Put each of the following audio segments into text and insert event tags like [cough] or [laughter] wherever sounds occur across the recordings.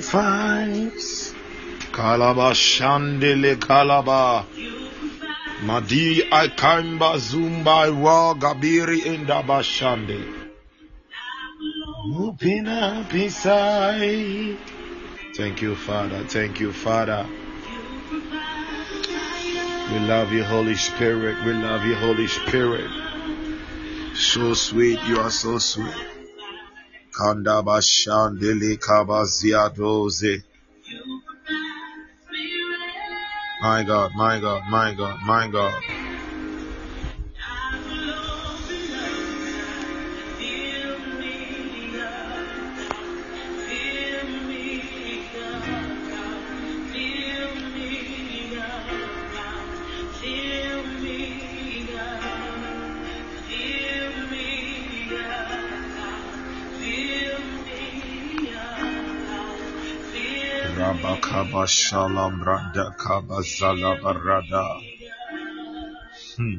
Sacrifice. Kalaba Shandele Kalaba. Madi Akamba Zumba Ra Gabiri Indabashande. Upina Pisai. Thank you, Father. Thank you, Father. We love you, Holy Spirit. We love you, Holy Spirit. So sweet. You are so sweet. Kanda Bashandele Kabaziadoze. My God, my God, my God, my God. Rabakaba Shalom Randa Kabazala Barada. Hmm.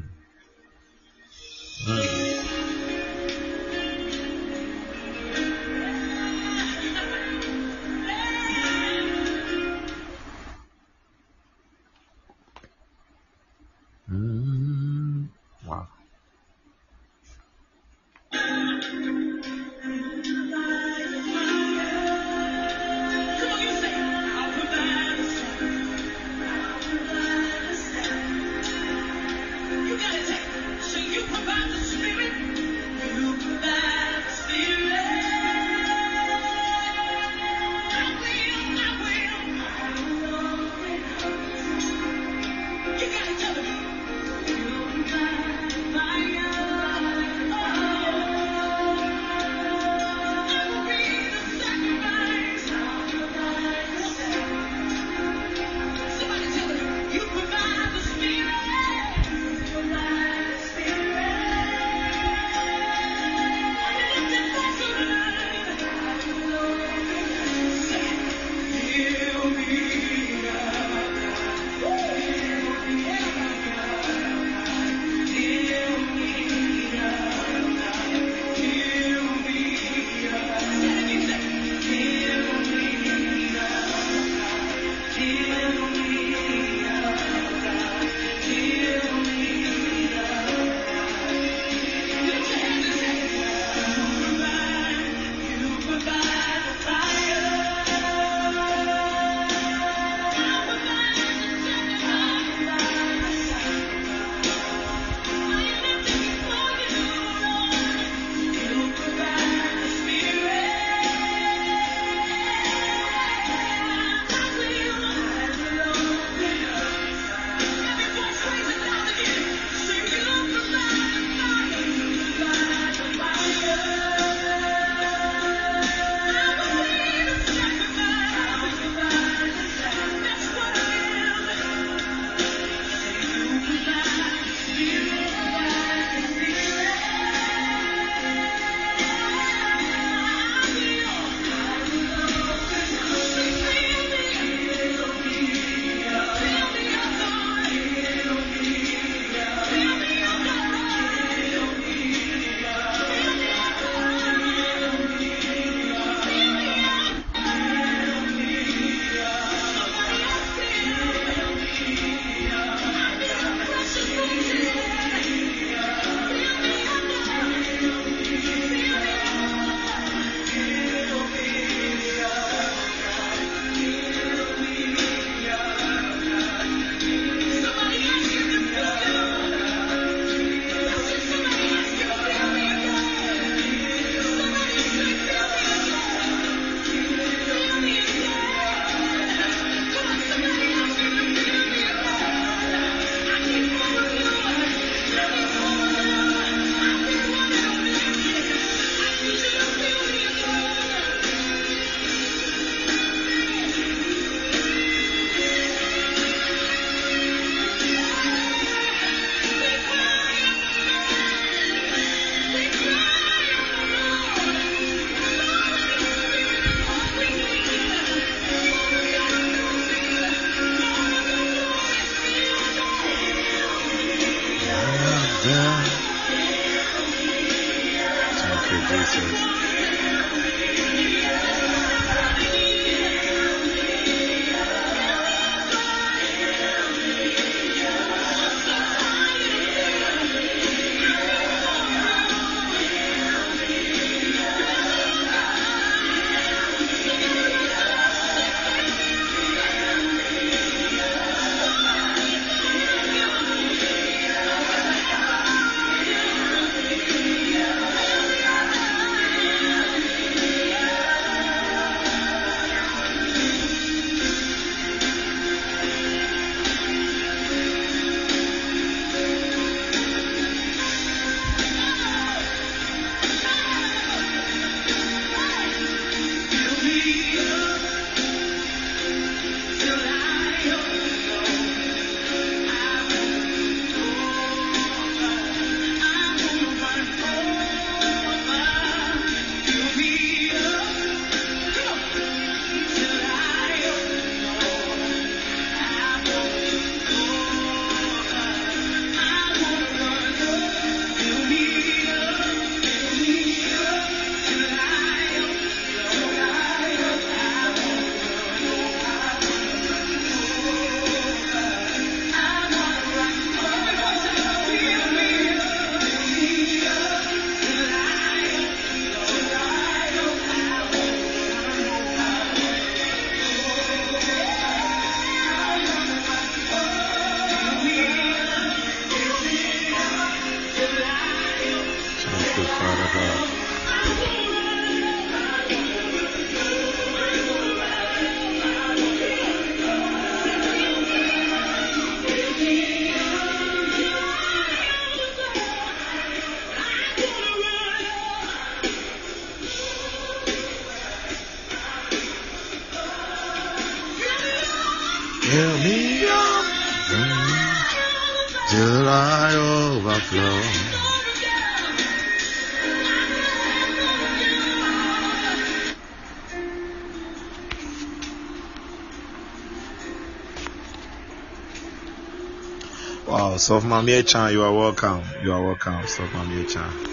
Soft Mami Chan, you are welcome. You are welcome, Soft Mami Chan.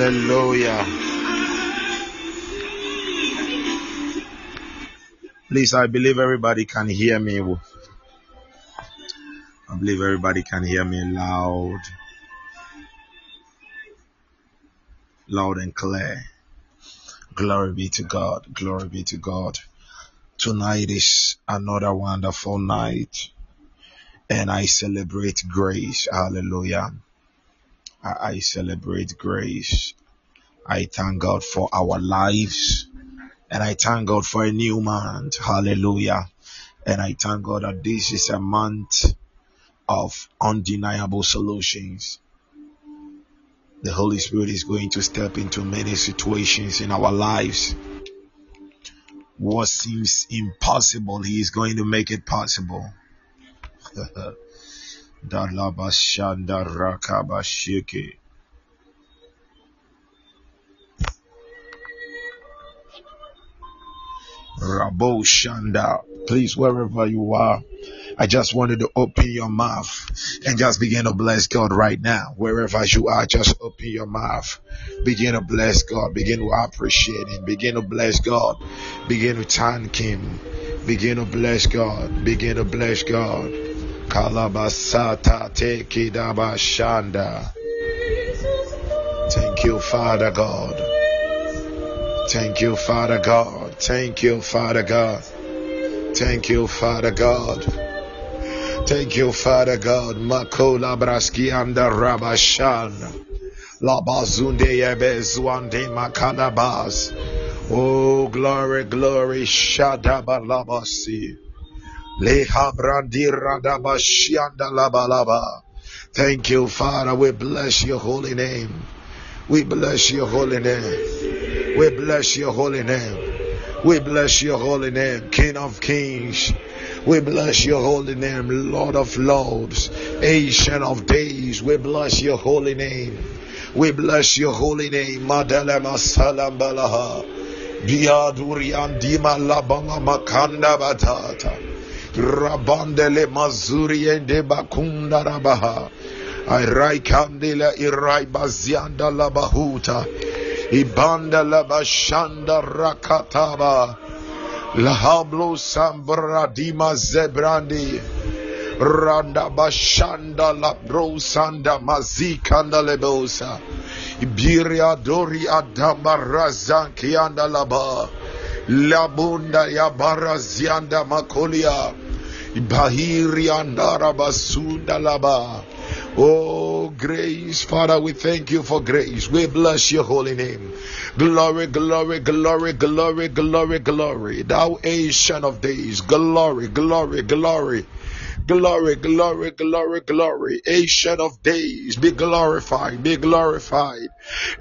Hallelujah. Please, I believe everybody can hear me. I believe everybody can hear me loud loud and clear. Glory be to God. Glory be to God. Tonight is another wonderful night and I celebrate grace. Hallelujah. I, I celebrate grace. I thank God for our lives and I thank God for a new month. Hallelujah. And I thank God that this is a month of undeniable solutions. The Holy Spirit is going to step into many situations in our lives. What seems impossible, He is going to make it possible. [laughs] Dalabashanda rakabashike. Rabo Shanda. Please, wherever you are, I just wanted to open your mouth and just begin to bless God right now. Wherever you are, just open your mouth. Begin to bless God. Begin to appreciate Him. Begin to bless God. Begin to thank Him. Begin to bless God. Begin to bless God. Kalabasata tekidabashanda. Thank you, Father God. Thank you, Father God. Thank you, Father God. Thank you, Father God. Thank you, Father God. Makola braski anda rabashan. Labazunde yebezwande makalabas. Oh, glory, glory. Shadaba labasi. Thank you, Father. We bless your holy name. We bless your holy name. We bless your holy name. We bless your holy name, King of Kings. We bless your holy name, Lord of Lords, Ancient of Days. We bless your holy name. We bless your holy name, Madalema Salam Balaha. Biaduri Andima Labama Makanda Batata. Rabandele Mazuri Ende Bakunda Rabaha. Irai Kandila Irai Bazianda Labahuta. Ibanda Labashanda Rakataba. Lahablo Sambra Dima Zebrandi Randa Bashanda Labro Sanda Mazikanda Lebosa Ibiria Dori Adama Razanki Anda Laba Labunda Yabara Zianda Makolia Bahiri Andara Basunda Laba Oh, grace, Father, we thank you for grace. We bless your holy name. Glory, glory, glory, glory, glory, glory. Thou ancient of days, glory, glory, glory. Glory, glory, glory, glory. Ancient of days, be glorified, be glorified.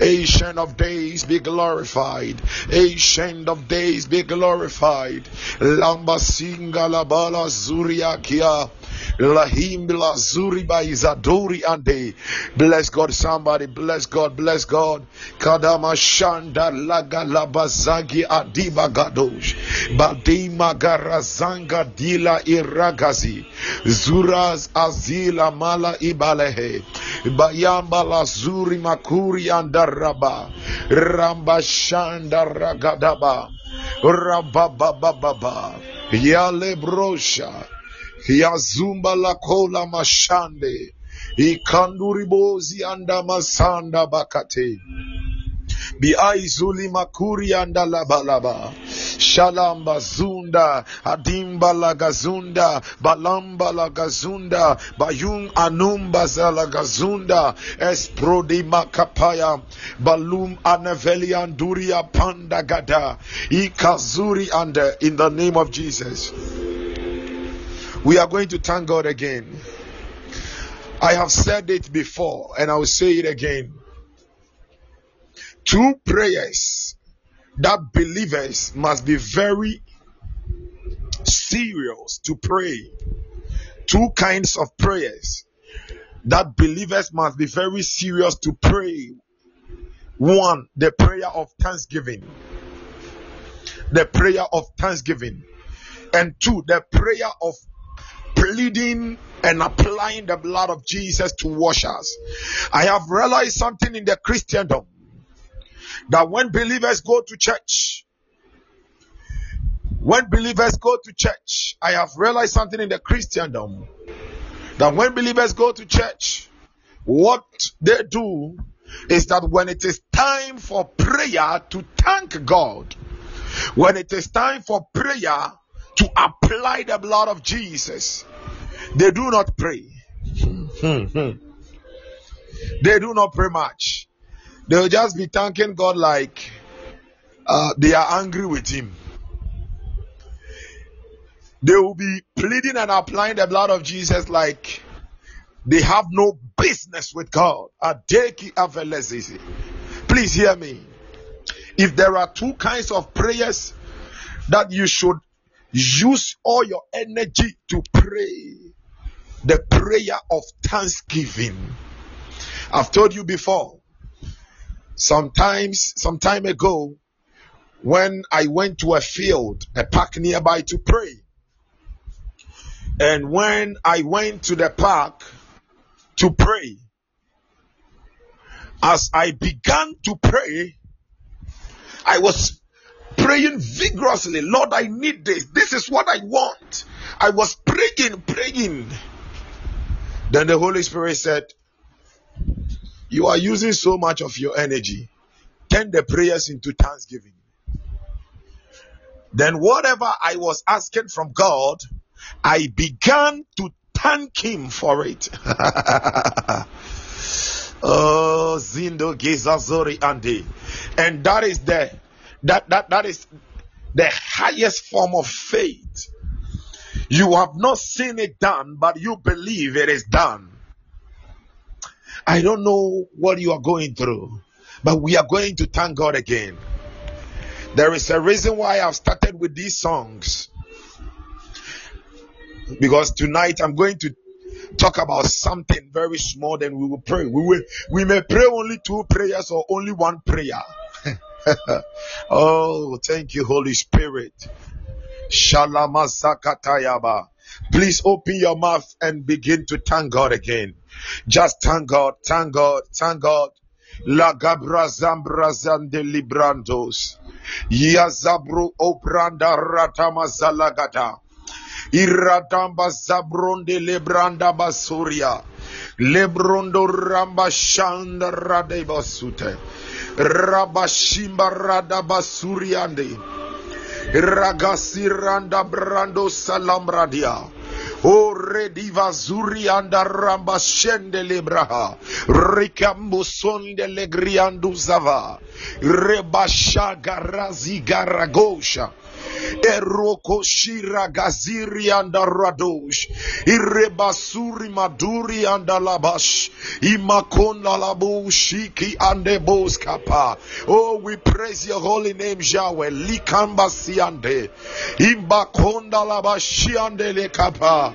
Ancient of days, be glorified. Ancient of days, be glorified. Lamba singa bala zuriakia. Lahimbla Zuriba Izadori Ande. Bless God, somebody. Bless God, bless God. Kadama Shanda Laga Labazagi Adiba Gadosh. Badima Garazanga Dila Iragazi. Zuraz Azila Mala Ibalehe. Bayamba La Zuri Makuri Andaraba. Ramba Shanda Ragadaba. Rabababa. Yale Brosha. Yazumba la kola mashande. Ikanduribozi anda masanda bakate. Biaizuli makuri anda labalaba. Shalamba zunda. Adimba lagazunda. Balamba lagazunda. Bayung anumba zalagazunda. Esprodi makapaya. Balum aneveli anduria panda gada. Ikazuri anda. In the name of Jesus. We are going to thank God again. I have said it before and I will say it again. Two prayers that believers must be very serious to pray. Two kinds of prayers that believers must be very serious to pray. One, the prayer of thanksgiving. The prayer of thanksgiving. And two, the prayer of pleading and applying the blood of Jesus to wash us. I have realized something in the Christendom that when believers go to church, when believers go to church, I have realized something in the Christendom that when believers go to church, what they do is that when it is time for prayer to thank God, when it is time for prayer to apply the blood of Jesus, they do not pray. they do not pray much. They'll just be thanking God like uh, they are angry with Him. They will be pleading and applying the blood of Jesus like they have no business with God. Please hear me. If there are two kinds of prayers that you should use all your energy to pray, the prayer of thanksgiving. I've told you before, sometimes, some time ago, when I went to a field, a park nearby to pray, and when I went to the park to pray, as I began to pray, I was praying vigorously. Lord, I need this. This is what I want. I was praying, praying. Then the Holy Spirit said, You are using so much of your energy. Turn the prayers into thanksgiving. Then, whatever I was asking from God, I began to thank Him for it. [laughs] oh, Zindo Gizazori Andi. And that is the that that that is the highest form of faith. You have not seen it done, but you believe it is done. I don't know what you are going through, but we are going to thank God again. There is a reason why I've started with these songs because tonight I'm going to talk about something very small then we will pray we will we may pray only two prayers or only one prayer [laughs] oh thank you holy spirit Shalamasakatayaba. Please open your mouth and begin to thank God again. Just thank God, thank God, thank God. La gabra zambra zande librandos. Yazabru obranda ratama zalagata. Iradamba zabronde lebranda basuria. Lebrondo ramba shanda radebasute. Rabashimba radabasuriande. Ragasiranda brando salamradia. O rediva ramba lebraha. Rikambo sonde legriandu zava. Rebashaga razi garagosha. Eroko shira gaziri anda radosh. Irebasuri maduri anda labash. Imakona labu shiki ande boskapa. Oh, we praise your holy name, Yahweh. Likamba siande. Imbakonda labashi ande lekapa.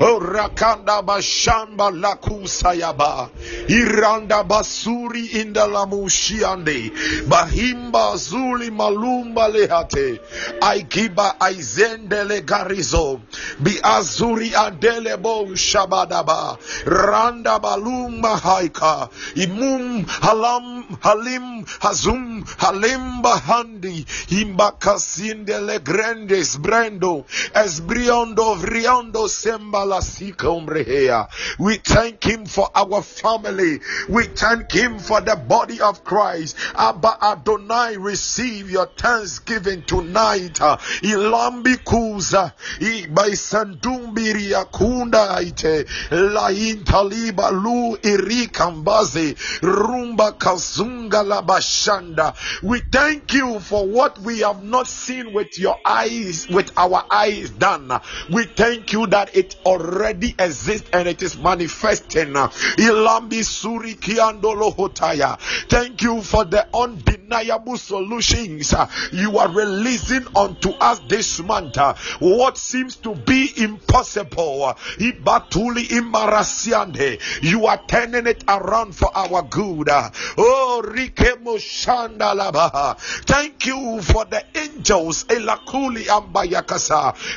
Oh, rakanda bashamba lakusayaba. Iranda basuri inda lamushiande. Bahimba zuli malumba lehate. Aikiba aizendele garizo. Bi azuri adelebo shabadaba. Randa balumba haika. Imum halam halim hazum halim bahandi. Imbakasindele grandes brando. Esbriondo vriondo sembala sika umrehea. We thank him for our family. We thank him for the body of Christ. Abba Adonai, receive your thanksgiving tonight. Ilambi kuza, ibaisandumbi yakunda ite, la intaliba lu irikambaze, rumba kazunga la bashanda. We thank you for what we have not seen with your eyes, with our eyes done. We thank you that it already exists and it is manifesting. Ilambi suri kiandolo hotaya. Thank you for the undeniable solutions you are releasing unto us this month. What seems to be impossible, imbarasiande. you are turning it around for our good. Oh, Rikemo Shandalaba. Thank you for the angels,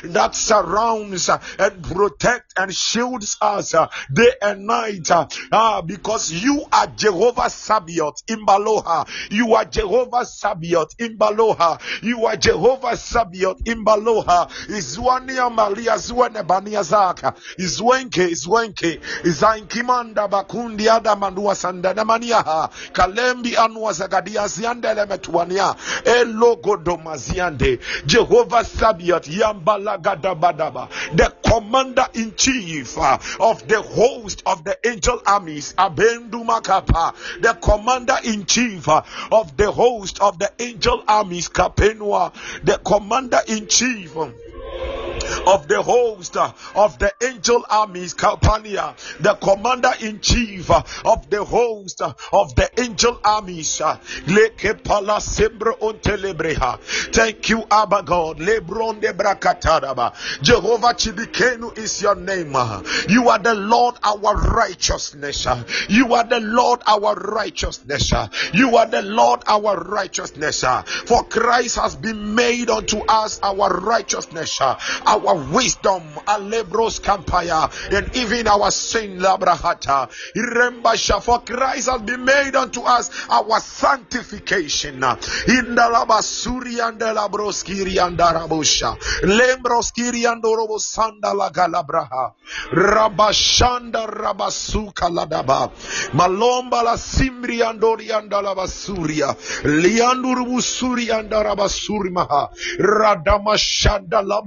that surrounds and protects and shields us uh, day and night. Uh, uh, because you are Jehovah Sabaoth in Baloha. You are Jehovah Sabaoth in Baloha. You are Jehovah Sabaoth in Baloha. Izwania Maria Zwane Bania Zaka. Izwenke, Izwenke. Izainkimanda Bakundi Adamandua Sandana Maniaha. Kalembi Anwa Zagadia Ziandele Metuania. Elogo Domaziande. Jehovah Sabaoth Yambala Gadabadaba. The commander in chief of the host of the angel armies. Abendumakapa. The commander in chief of the host of the angel armies. Kapenua. The commander in chief. Of the host uh, of the angel armies, Kalpania, the commander in chief uh, of the host uh, of the angel armies. Thank you, Abba God. Lebron de Brakataraba. Jehovah Chibikenu is your name. You are the Lord our righteousness. You are the Lord our righteousness. You are the Lord our righteousness. For Christ has been made unto us our righteousness, uh, our wisdom, alebros campaya, and even our sin, labrahata. Remember, for Christ has been made unto us our sanctification. In the labasuri and the labroskiri and the rabusha, lembroskiri and the robosanda la galabraha, rabashanda rabasuka ladaba, malomba la simbri and orianda la basuria, lianduru busuri and the rabasuri maha, radamashanda la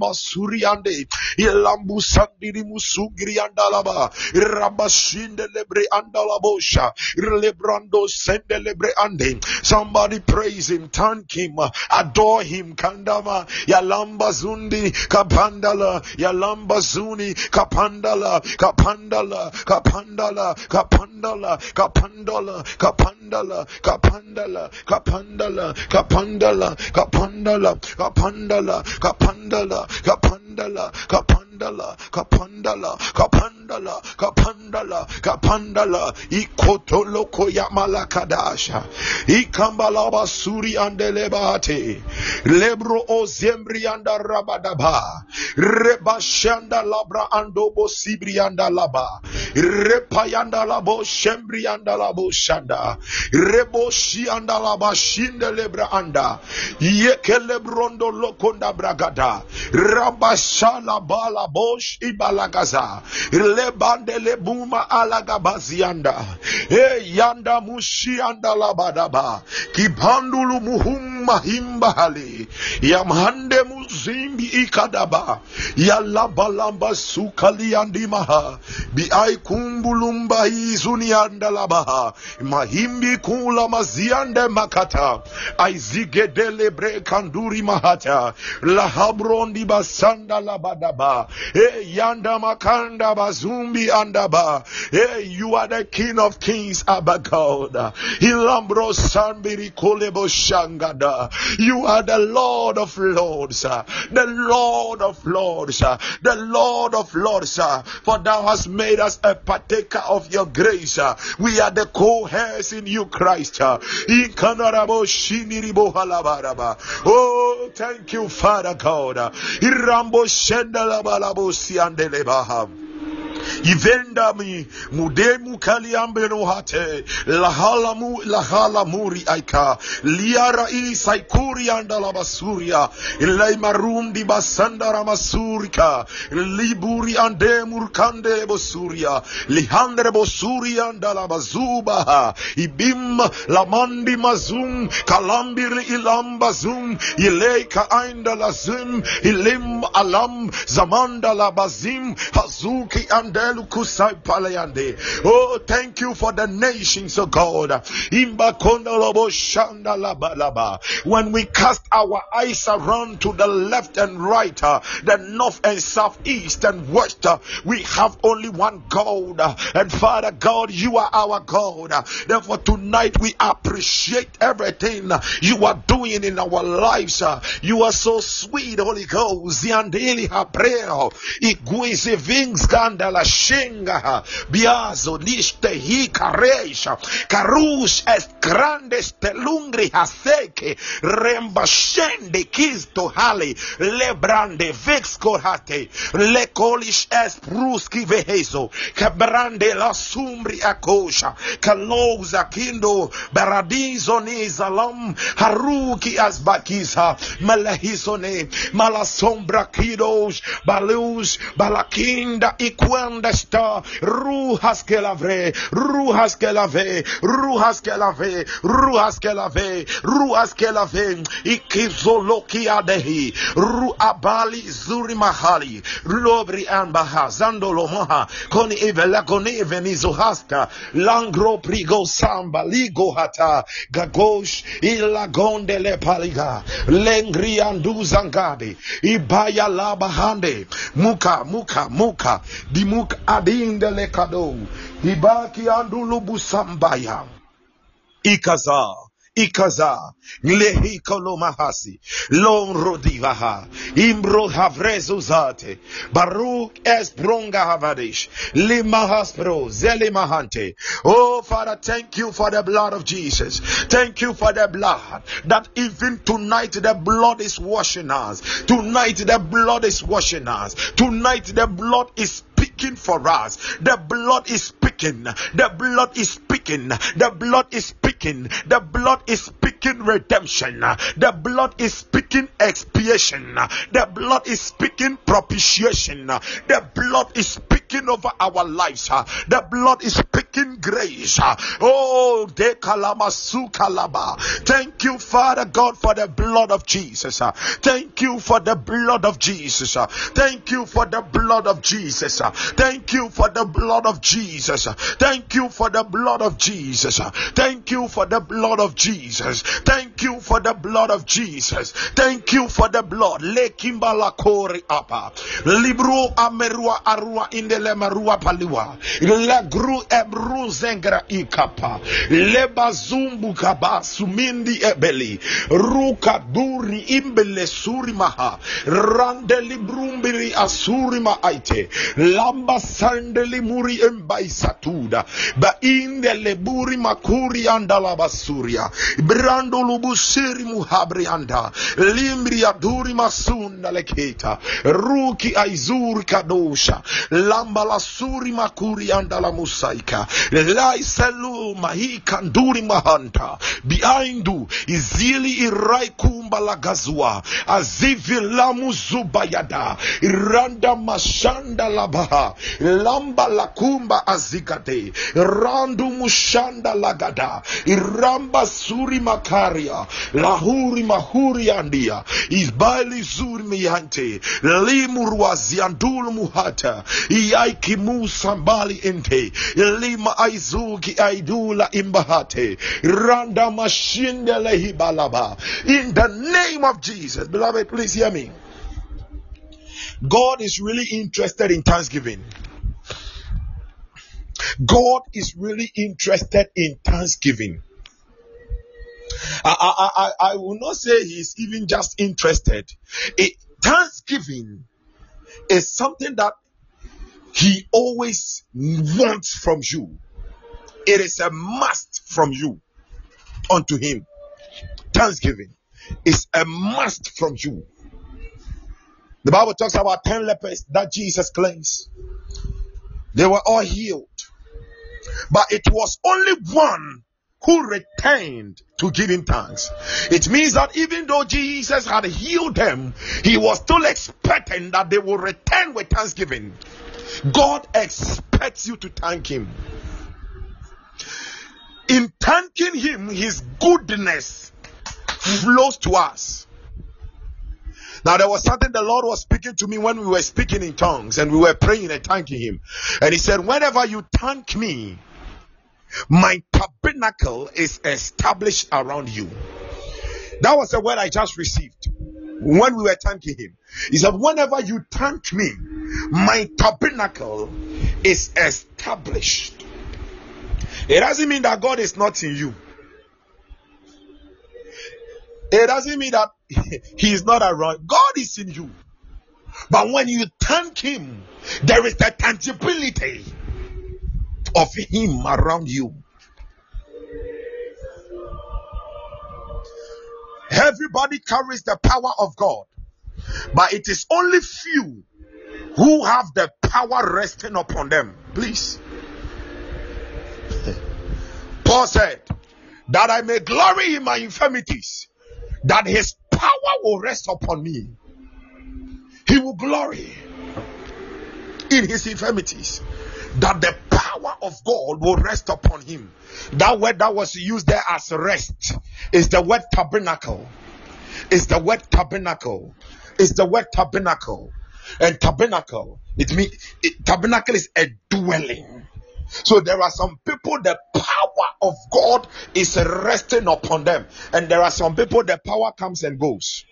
basuri ande, ilambu sandiri musugri andalaba, rabashinde lebre andalabosha, lebrando sende lebre ande. Somebody praise him, thank him, adore him, kandama, yalamba zundi, kapandala, yalamba zuni, kapandala, kapandala, kapandala, kapandala, kapandala, kapandala, kapandala, kapandala, kapandala, kapandala, kapandala, kapandala, kapandala, kapandala, kapandala, kapandala, kapandala, kapandala, kapandala, ikotoloko ya malakadasha, ikambalaba suri andelebate, lebro o zembri anda rabadaba, rebashanda labra andobo sibri anda laba, repayanda labo shembri anda labo shanda, reboshi anda laba shinde lebra anda, yekelebrondo lokonda bragada, rabashala bala bosh ibalagaza, lebande lebuma alagabazianda, e yanda mushi anda labadaba, kibandulu muhumma himbahali, yamhande muzimbi ikadaba, yalabalamba sukali andimaha, bi ai kumbulumba izuni andalabaha, mahimbi kula maziande makata, aizigedele bre kanduri mahata, lahabrondi basanda labadaba, e yanda makanda bazumbi andaba, e you are the king of kings, Abba God, ilambro sambiri kolebo you are the Lord of lords, the Lord of lords, the Lord of lords, for thou hast made us a partaker of your grace. We are the co-heirs in you, Christ. Oh, thank you, Father God. Irambo. Ivenda mi mudemu kaliambe no hate aika liara i saikuri anda la basuria ilai marundi basanda ramasurika liburi bosuria. Lihandre bosuri anda ibim lamandi mazum kalambir ilam bazum ileika ainda lazim ilim alam hazuki oh thank you for the nations of god. Imba konda lobo shanda laba laba when we cast our eyes around to the left and right uh, the north and south east and west uh, we have only one god. Uh, and father god you are our god. Therefore tonight we appreciate everything you are doing in our lives. You are so sweet holy ghost. Ziandeli habreo iguize vingskanda la haseke rembashende kisto hali lebrande vexco hate le colish es pruski veheso kabrande la sumbri akosha kaloza kindo baradizo ni zalam haruki asbakisa malahisone malasombra kidos balus balakinda ikwanda sta ruhas que lavre ruhas que lave ruhas que lave ruhas que lave ruhas que velave ikizolokiadehi ruabali zuri mahali lobri anbaha zandolomoha koni ivelakoni venizohasta langro prigo samba ligo hata gagosh ilagondele paliga lengrianduzangade ibaya labahande muka muka muka dimuka adindelekado ibaki andulubusambaya ikaza. Ikaza nglehikolo mahasi lon rodivaha imbro havrezuzate baruk es bronga havadish limahas pro zelimahante oh father thank you for the blood of jesus. Thank you for the blood that even tonight the blood is washing us. Tonight the blood is washing us. Tonight the blood is speaking for us. The blood is speaking. The blood is speaking. The blood is speaking. The blood is speaking redemption. The blood is speaking expiation. The blood is speaking propitiation. The blood is speaking over our lives. The blood is speaking grace. Oh, de kalamasu kalaba. Thank you, Father God, for the blood of Jesus. Thank you for the blood of Jesus. Thank you for the blood of Jesus. Thank you for the blood of Jesus. Thank you for the blood of Jesus. Thank you for the blood of Jesus. Thank you for the blood of Jesus. Thank you for the blood. Lekimbala kori apa. Libru amerua arua indele marua paliwa. Legru ebru ruzengra ikapa. Lebazumbu kabasumindi ebeli. Rukaduri imbele suri maha. Randeli brumbiri asuri maaite lamba sandeli muri embaisatuda baindele buri makuri andalabasuria brandolubusiri muhabri anda. Limri aduri masunda leketa. Ruki aizuri kadosha. Lamba la suri makuri anda la musaika. Lai selu mahi kanduri mahanta. biaindu izili iraikumba la gazua. Azivi lamuzubayada. Iranda mashanda labaha. Lamba la kumba azigade. Randu mushanda lagada. Iramba suri makaria. Lahuri mahuri andia. Izbali zuri miyante. Limurwazi andulu muhata. Iyaiki musambali ente. Aizuki aidula imbahate. Randa. In the name of Jesus. Beloved, please hear me. God is really interested in thanksgiving. God is really interested in thanksgiving. I, I, I, I will not say he's even just interested. It, thanksgiving is something that he always wants from you. It is a must from you unto him. Thanksgiving is a must from you. The Bible talks about 10 lepers that Jesus cleansed. They were all healed. But it was only one who returned to give him thanks. It means that even though Jesus had healed them, he was still expecting that they would return with thanksgiving. God expects you to thank him. In thanking him, his goodness flows to us. Now, there was something the Lord was speaking to me when we were speaking in tongues and we were praying and thanking Him. And He said, Whenever you thank me, my tabernacle is established around you. That was the word I just received when we were thanking Him. He said, Whenever you thank me, my tabernacle is established. It doesn't mean that God is not in you. It doesn't mean that [laughs] he is not around. God is in you. But when you thank Him, there is the tangibility of Him around you. Everybody carries the power of God, but it is only few who have the power resting upon them. Please. [laughs] Paul said, That I may glory in my infirmities, that his power will rest upon me. He will glory in his infirmities, that the power of God will rest upon him. That word that was used there as rest is the word tabernacle. Is the word tabernacle. Is the word tabernacle. And tabernacle, it means it, tabernacle is a dwelling. So there are some people, the power of God is resting upon them, and there are some people, the power comes and goes.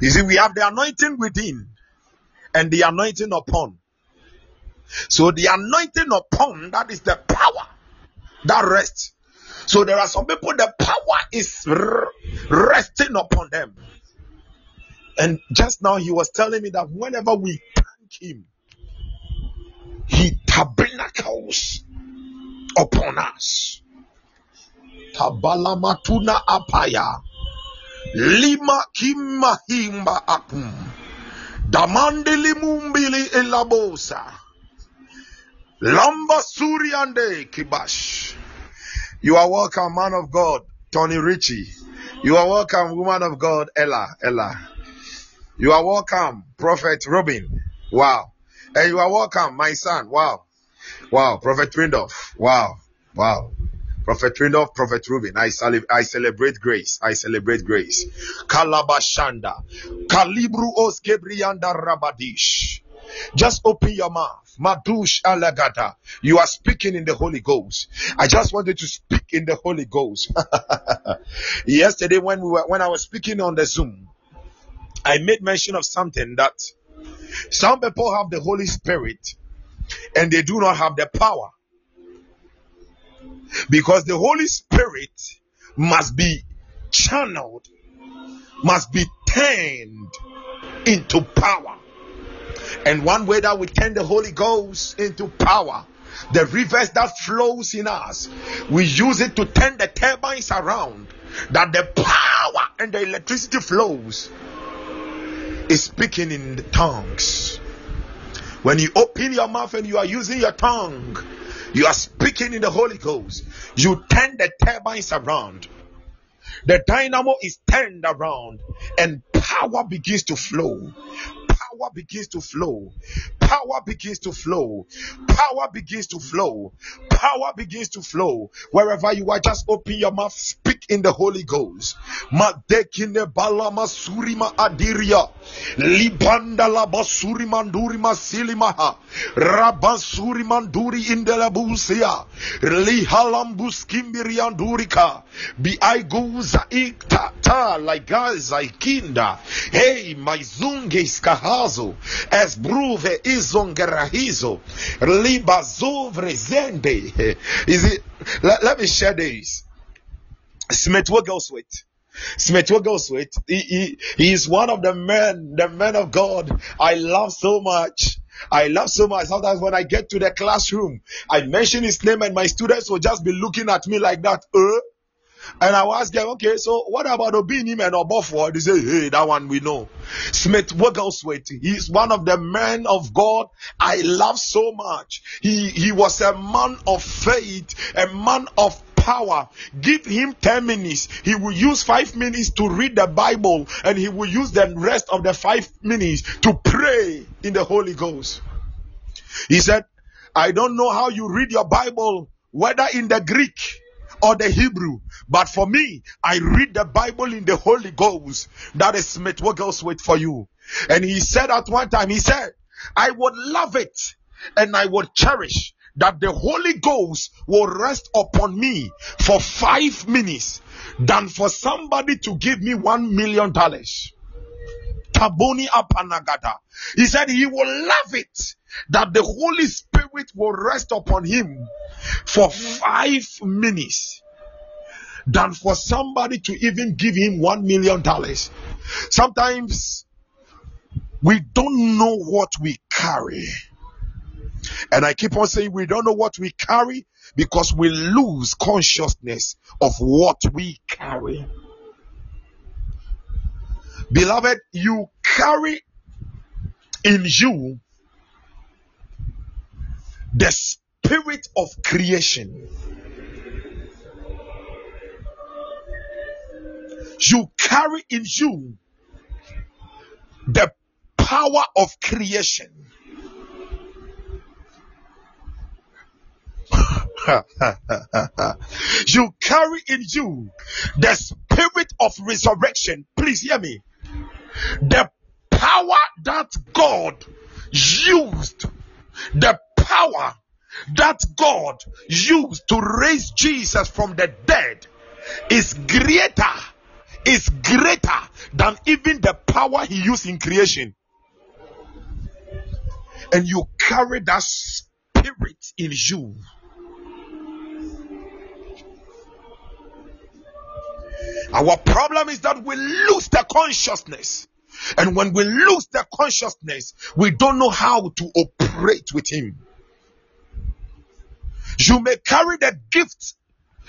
You see, we have the anointing within and the anointing upon. So the anointing upon that is the power that rests. So there are some people the power is resting upon them. And just now he was telling me that whenever we thank him, he tabernacles upon us. Tabalamatuna apaya. Lima kimahimba akum. Damandili mumbili elabosa. Lamba suriande kibash. You are welcome, man of God, Tony Ritchie. You are welcome, woman of God, Ella. Ella. You are welcome, Prophet Robin. Wow. And you are welcome, my son. Wow. Wow. Prophet Rindolph. Wow. Wow. Prophet Rindolph, Prophet Rubin. I, I celebrate grace. I celebrate grace. Kalabashanda. Kalibru os rabadish. Just open your mouth. Madush alagada. You are speaking in the Holy Ghost. I just wanted to speak in the Holy Ghost. [laughs] Yesterday when we were, when I was speaking on the Zoom, I made mention of something that some people have the Holy Spirit and they do not have the power. Because the Holy Spirit must be channeled, must be turned into power. And one way that we turn the Holy Ghost into power, the rivers that flows in us, we use it to turn the turbines around, that the power and the electricity flows is speaking in the tongues. When you open your mouth and you are using your tongue, you are speaking in the Holy Ghost. You turn the turbines around. The dynamo is turned around and power begins to flow power begins to flow. Power begins to flow. Power begins to flow. Power begins to flow. Wherever you are, just open your mouth, speak in the Holy Ghost. Madekine balama surima adiria. Libanda la basuri manduri masili maha. Rabasuri manduri indelabusia. Lihalambus kimbiri andurika. Bi aiguza ikta ta like gaza ikinda. Hey, my zunge iskahazo. Es bruve izongerahizo. Liba zovre zende. [laughs] Is it? Let, let me share this. Smith Wigglesworth. Smith Wigglesworth. He, he, he is one of the men, the men of God I love so much. I love so much. Sometimes when I get to the classroom, I mention his name and my students will just be looking at me like that. Uh? And I was them, okay, so what about Obinim and Obofour? They say, hey, that one we know. Smith Wigglesworth, he's one of the men of God I love so much. He, he was a man of faith, a man of power. Give him 10 minutes. He will use 5 minutes to read the Bible and he will use the rest of the 5 minutes to pray in the Holy Ghost. He said, I don't know how you read your Bible, whether in the Greek or the Hebrew. But for me, I read the Bible in the Holy Ghost. That is what Smith Wigglesworth for you. And he said at one time, he said, I would love it and I would cherish that the Holy Ghost will rest upon me for five minutes than for somebody to give me one million dollars. Taboni Apanagada. He said he will love it that the Holy Spirit will rest upon him for five minutes than for somebody to even give him one million dollars. Sometimes We don't know what we carry. And I keep on saying we don't know what we carry because we lose consciousness of what we carry. Beloved, you carry in you the spirit of creation. You carry in you the power of creation. [laughs] you carry in you the spirit of resurrection. Please hear me. The power that God used, the power that God used to raise Jesus from the dead is greater, is greater than even the power he used in creation. And you carry that spirit in you. Our problem is that we lose the consciousness. And when we lose the consciousness, we don't know how to operate with Him. You may carry the gift,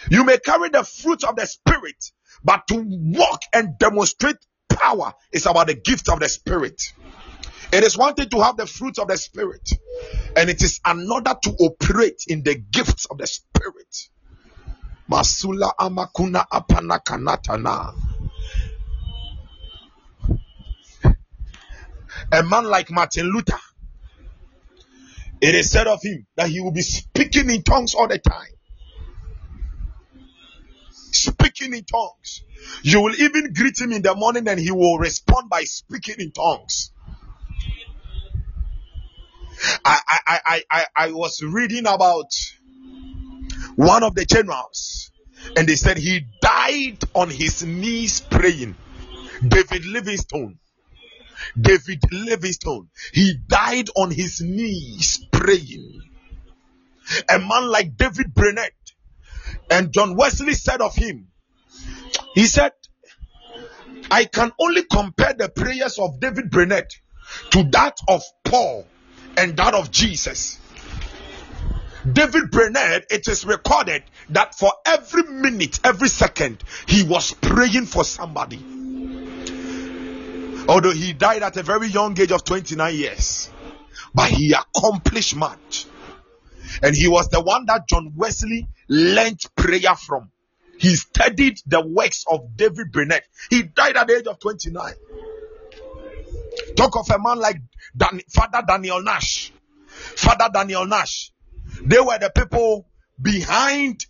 you may carry the fruit of the Spirit, but to walk and demonstrate power is about the gift of the Spirit. It is one thing to have the fruit of the Spirit, and it is another to operate in the gifts of the Spirit. Masula amakuna apana kanatana. A man like Martin Luther, it is said of him that he will be speaking in tongues all the time. Speaking in tongues. You will even greet him in the morning and he will respond by speaking in tongues. I, I, I, I, I was reading about one of the generals, and they said he died on his knees praying. David Livingstone. David Livingstone. He died on his knees praying. A man like David Brainerd. And John Wesley said of him, he said, I can only compare the prayers of David Brainerd to that of Paul and that of Jesus. David Brainerd, it is recorded that for every minute, every second, he was praying for somebody. Although he died at a very young age of 29 years, but he accomplished much. And he was the one that John Wesley learned prayer from. He studied the works of David Brainerd. He died at the age of 29. Talk of a man like Dan- Father Daniel Nash. Father Daniel Nash. They were the people behind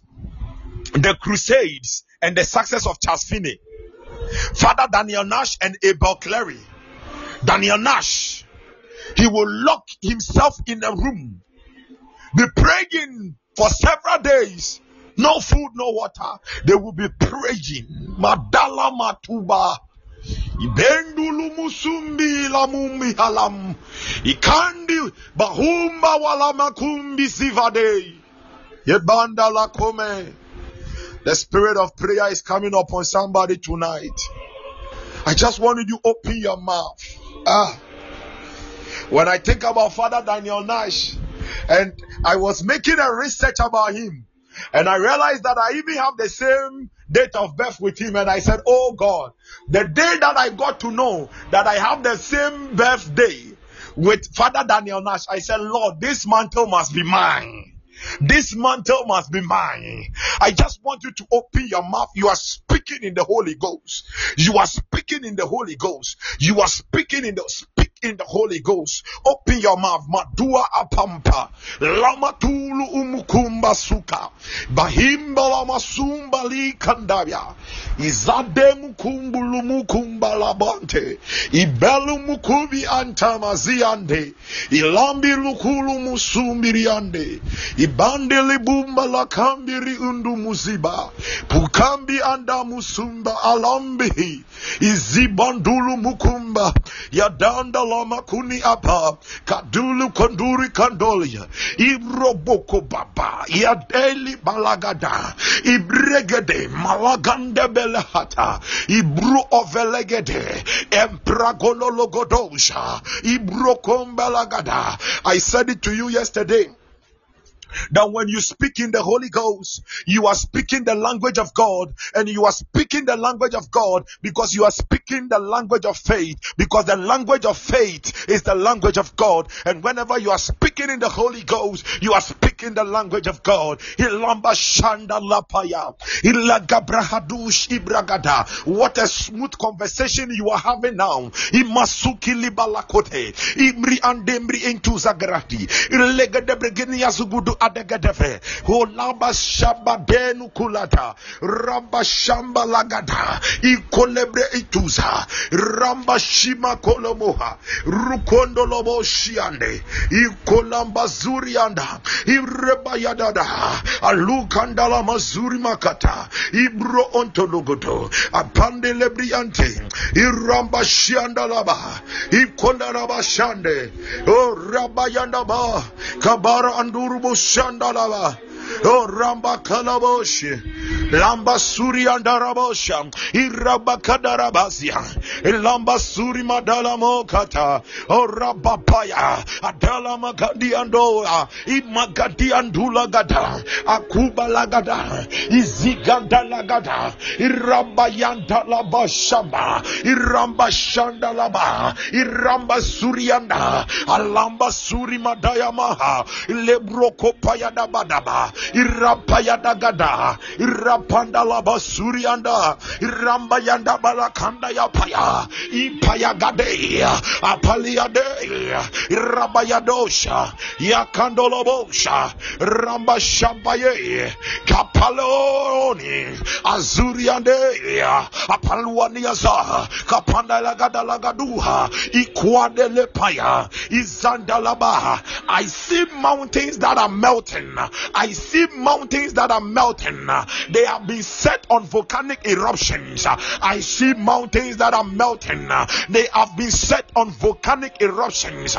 the crusades and the success of Charles Finney. Father Daniel Nash and Abel Clary. Daniel Nash, he will lock himself in a room, be praying for several days. No food, no water. They will be praying. Madala Matuba. Ibendulu musumbi la mumbi halam. Ikandi bahumba wala makumbi sivade. Yebanda la kome. The spirit of prayer is coming upon somebody tonight. I just wanted you to open your mouth. Ah. When I think about Father Daniel Nash, and I was making a research about him, and I realized that I even have the same date of birth with him, and I said, Oh God, the day that I got to know that I have the same birthday with Father Daniel Nash, I said, Lord, this mantle must be mine. This mantle must be mine. I just want you to open your mouth. You are speaking in the Holy Ghost. You are speaking in the Holy Ghost. You are speaking in the in the Holy Ghost. Open your mouth. Madua apampa. Lamatulu umukumba suka. Bahimba lamasumba li kandavya. Izade mukumbulu mukumba labante. Ibelu mukubi antamaziande. Ilambi lukulu musumbiriande. Ibande libumba la kambiri undu muziba. Pukambi anda musumba alambihi. Izibandulu mukumba. Yadanda kuni apa. Kadulu konduri kandolia. Ibroboko baba. Yadeli. Ibregede malagande belehata. Ibru ovelegede. Ibrokombalagada. I said it to you yesterday that when you speak in the Holy Ghost, you are speaking the language of God, and you are speaking the language of God because you are speaking the language of faith, because the language of faith is the language of God. And whenever you are speaking in the Holy Ghost, you are speaking the language of God. What a smooth conversation you are having now. Imasuki libalakote. Imri andemri zagrati. Ilegade begini yazugudu adegadefe. Olaba oh, shamba denu kulata. Ramba shamba lagada. Ikolebre ituza. Ramba shima kolomoha. Rukondo lobo shiande. Ikolamba zurianda. Ireba yadada. alukanda Alukandala mazuri makata. Ibro ontologodo. Apande lebriante. Iramba shianda laba. Ikonda laba shande. Oh rabayanda ba. Kabara andurubo Shandalaba. Oh ramba kalaboshi. Lamba suri andarabosha. Iraba kadarabazia. Lamba suri madala mokata. Oh rabapaya. Adala magadi andoa. Imagadi andula gada. Akuba lagada. Iziganda lagada. Iramba yanda laba shamba. Iramba shanda laba. Iramba surianda. Alamba suri madaya maha. Lebroko payada badaba. Irapayada gada. Irapanda laba surianda. Iramba yanda balakanda ya paya. Ipaya gade. Apaliade. Irabayadosha. Ramba shampaye. Kapaloni. Azuriande. Apaluaniaza. Kapanda lagada lagaduha. Ikwade lepaya. Izandalaba. I see mountains that are melting. I see mountains that are melting. They have been set on volcanic eruptions. I see mountains that are melting. They have been set on volcanic eruptions.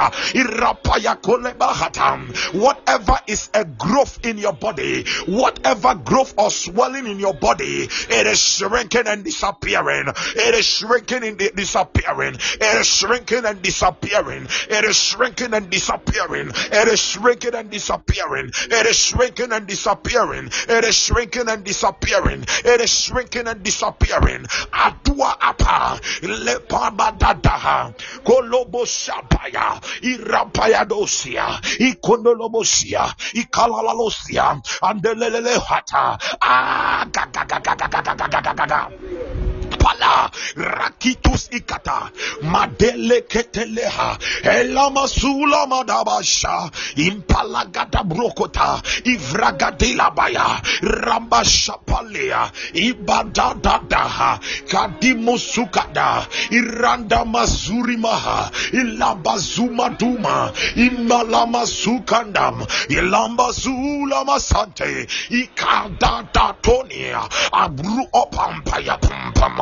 Whatever is a growth in your body, whatever growth or swelling in your body, it is shrinking and disappearing. It is shrinking and disappearing. It is shrinking and disappearing. It is shrinking and disappearing. It is shrinking and disappearing. It is shrinking and disappearing. It is shrinking and disappearing. It is shrinking and disappearing. Adua apa lepabadadaha kolobo shapaya irapaya dosia ikonolobosia ikalalalosia andelelele hata ah gaga gaga gaga gaga gaga gaga pala rakitus ikata madele keteleha elama sula madabasha impalagada brokota ivragadila baya ramba shapalea ibadadadaha kadimusukada iranda mazuri maha ilabazuma duma imalama sukandam ilamba zula masante ikadadatonia abru opampaya pampama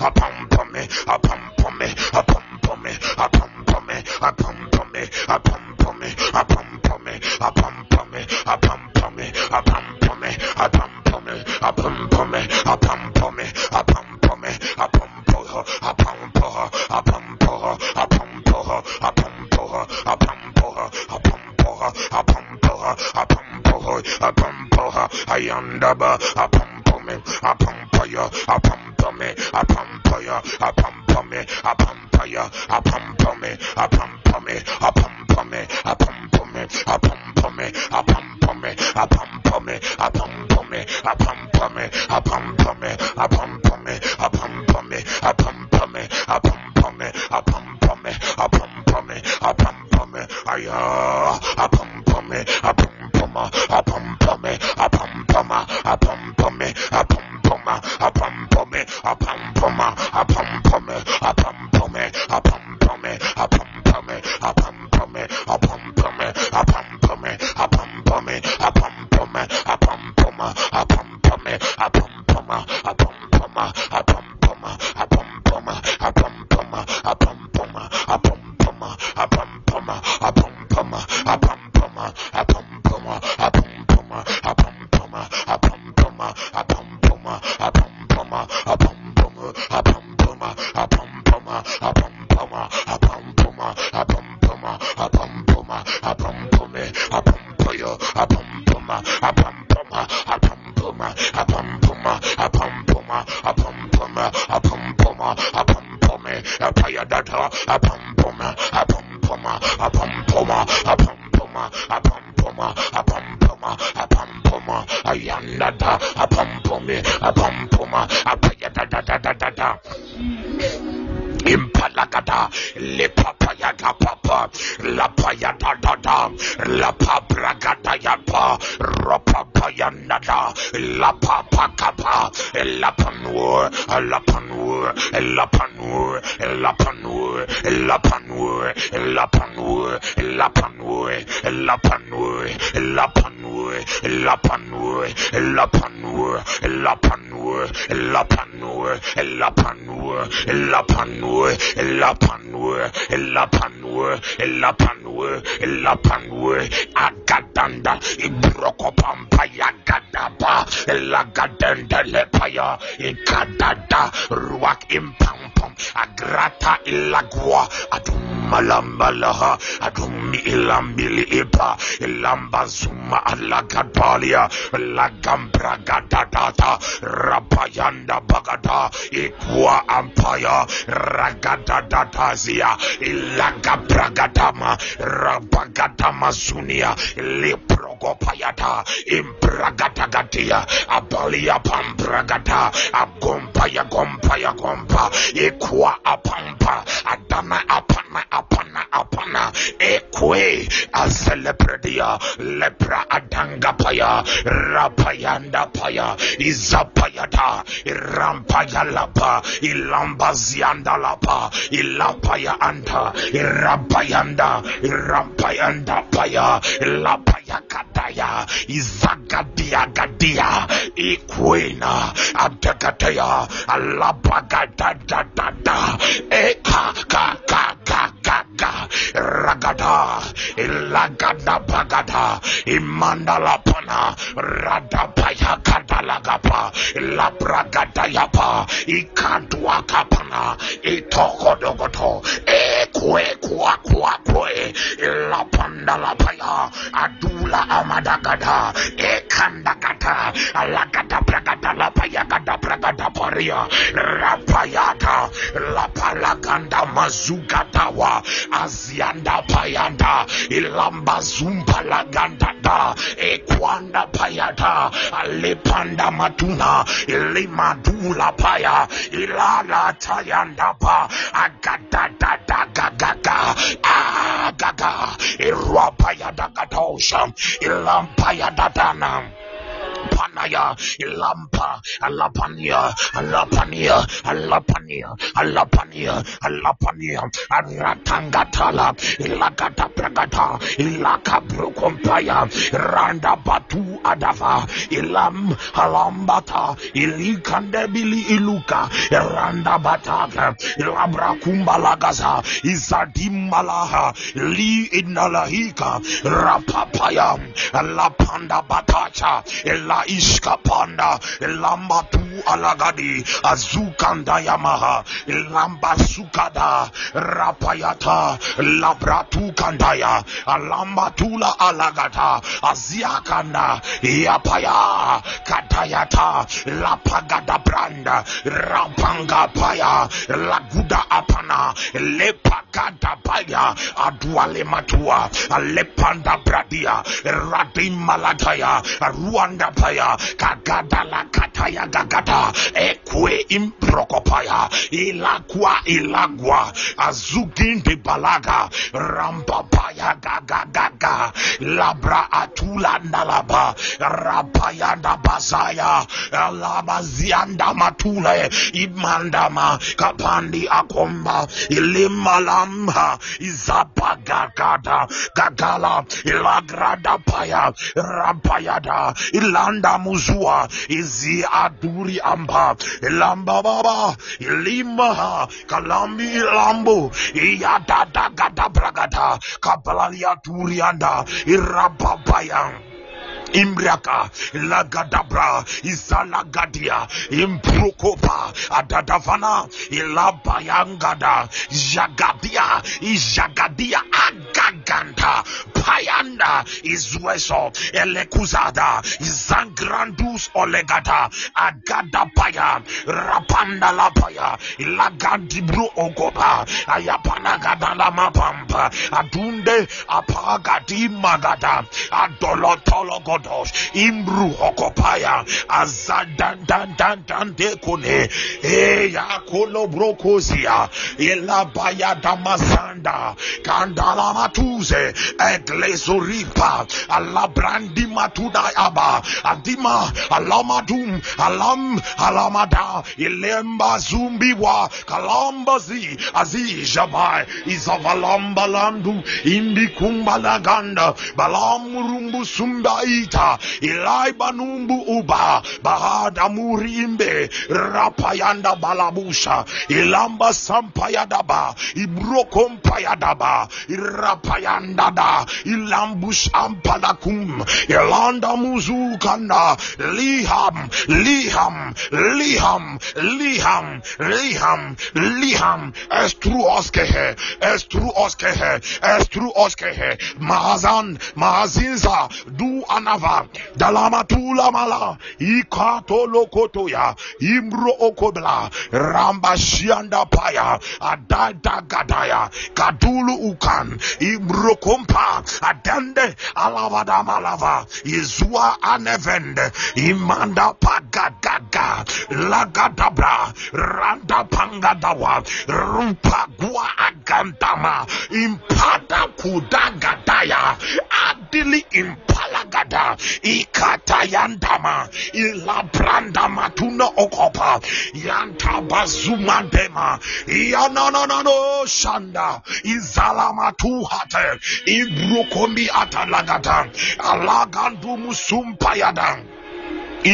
upon me, upon me, upon me, upon me, upon me, upon I pump on me, I pump on me, I pump on me, I pump on me, I pump on me, I pump on me, I pump lambazuma alagadalia lagambragadadata rapayanda bagada ikwa ampaya ragadadadazia ilagabragadama rabagadamazunia liprogopayata imbragatagatia abalia pambragata izapayata irampayalapa ilambaziandalapa ilapaya anta irapayanda irampayanda paya ilapaya kataya izagadiagadia ikwena adagatea alapagadatata eka kaka ragada ilagada bagada imandala pana radapaya kadalagapa labragada yapa ikadwa kapana itokodogoto ekwe kwa kwa kwe lapandala paya adula amadagada ekandagata alagada bragada lapaya gada bragada paria rapayata lapalaganda mazugadawa azianda payanda ilamba zumba laganda da ekwanda payata alepanda matuna ilimadula paya ilala tayanda pa agadadada gagaga agaga irwapaya dagadosha ilampaya dadana panaya lampa alapania alapania alapania alapania alapania aratangatala ilagata pragata ilaka brukompaya randa batu adava ilam alambata ilikandebili iluka. Randa bataka ilabra kumbalagaza izadimalaha li inalahika. Rapapaya alapanda batacha la iskapanda lambatu alagadi azukanda yamaha lamba sukada rapayata labratu kandaya alambatula alagata aziakanda yapaya katayata lapagada branda rapanga paya laguda apana lepagada paya aduale matua lepanda bradia radimalataya ruanda paya kagada la kataya gagada ekwe improkopaya ilagwa ilagwa azuginde balaga rampapaya gagagaga labra atula nalaba rapayanda bazaya labazianda matule imandama kapandi akomba ilimalamba izapagagada gagala ilagrada paya rampayada ilanda muzua izi aduri amba. Ilamba baba ilimaha kalambi ilambo iyadada gada bragada. Kapalalia turianda irababaya imbraka lagadabra izalagadia improkopa adadavana ilabayangada jagadia izagadia agaganda payanda izweso elekuzada zangrandus olegada agadapaya rapandalapaya lagandibro ogopa ayapanagadala mapampa adunde apagatimagada adolotologoda ayapana gada lamapampa adunde apagadi magada adolotologodos imbru okopaya azadandandandandekone eyakolobrokozia ilabaya damasanda. Kandala matuze. Eglezoripa alabrandi matuda aba adima alamadum alam alamada ilemba zumbiwa kalambazi azijabai izavalamba landu indi kumbalaganda balamurumbu sumbaita ilai banumbu uba bahada murimbe rapayanda balabusha ilamba sampayadaba ibrokompayadaba irapayandada ilambus ampadakum ilanda muzukanda liham liham liham liham liham liham estru oskehe estru oskehe estru oskehe mahazan mahazinza du anava dalamatula mala. Ikato lokotoya imro okobla. Ramba shianda paya. Adada gadaya. Kadulu ukan. Imro kompa. Adende alavada malava. Izua anevende. Imanda pagagaga lagadabra randa pangadawa rupa gua agandama impada kudagadaya adili impalagada ikatayandama. Ilabranda matuna okopa. Yantabazuma dema. Yanananano shanda. Izalamatuhate ibrukombi atalagata. Alagandu musumpayadan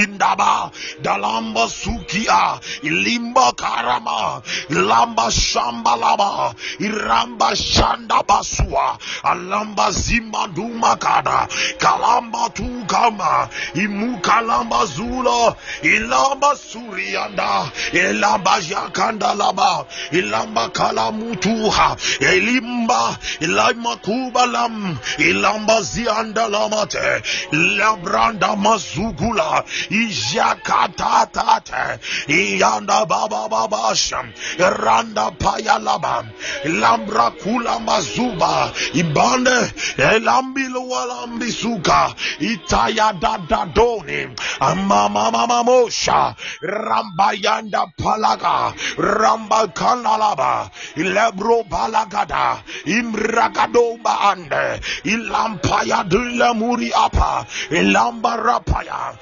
indaba dalamba sukia ilimba karama lamba shamba laba iramba shanda basua alamba zima duma kada kalamba tu kama imuka lamba zula ilamba surianda ilamba jakanda laba ilamba kalamutuha ilimba ilama kubalam ilamba zianda lamate labranda mazugula ijakatatate iyanda baba babasha randa payalaba lambra kula mazuba. Ibande elambilo walambisuka itaya dadadoni amamamamamosha rambayanda palaga. Ramba kanalaba ilebro balagada. Imragadomba ande. Ilampaya dilemuri apa. Ilamba rapaya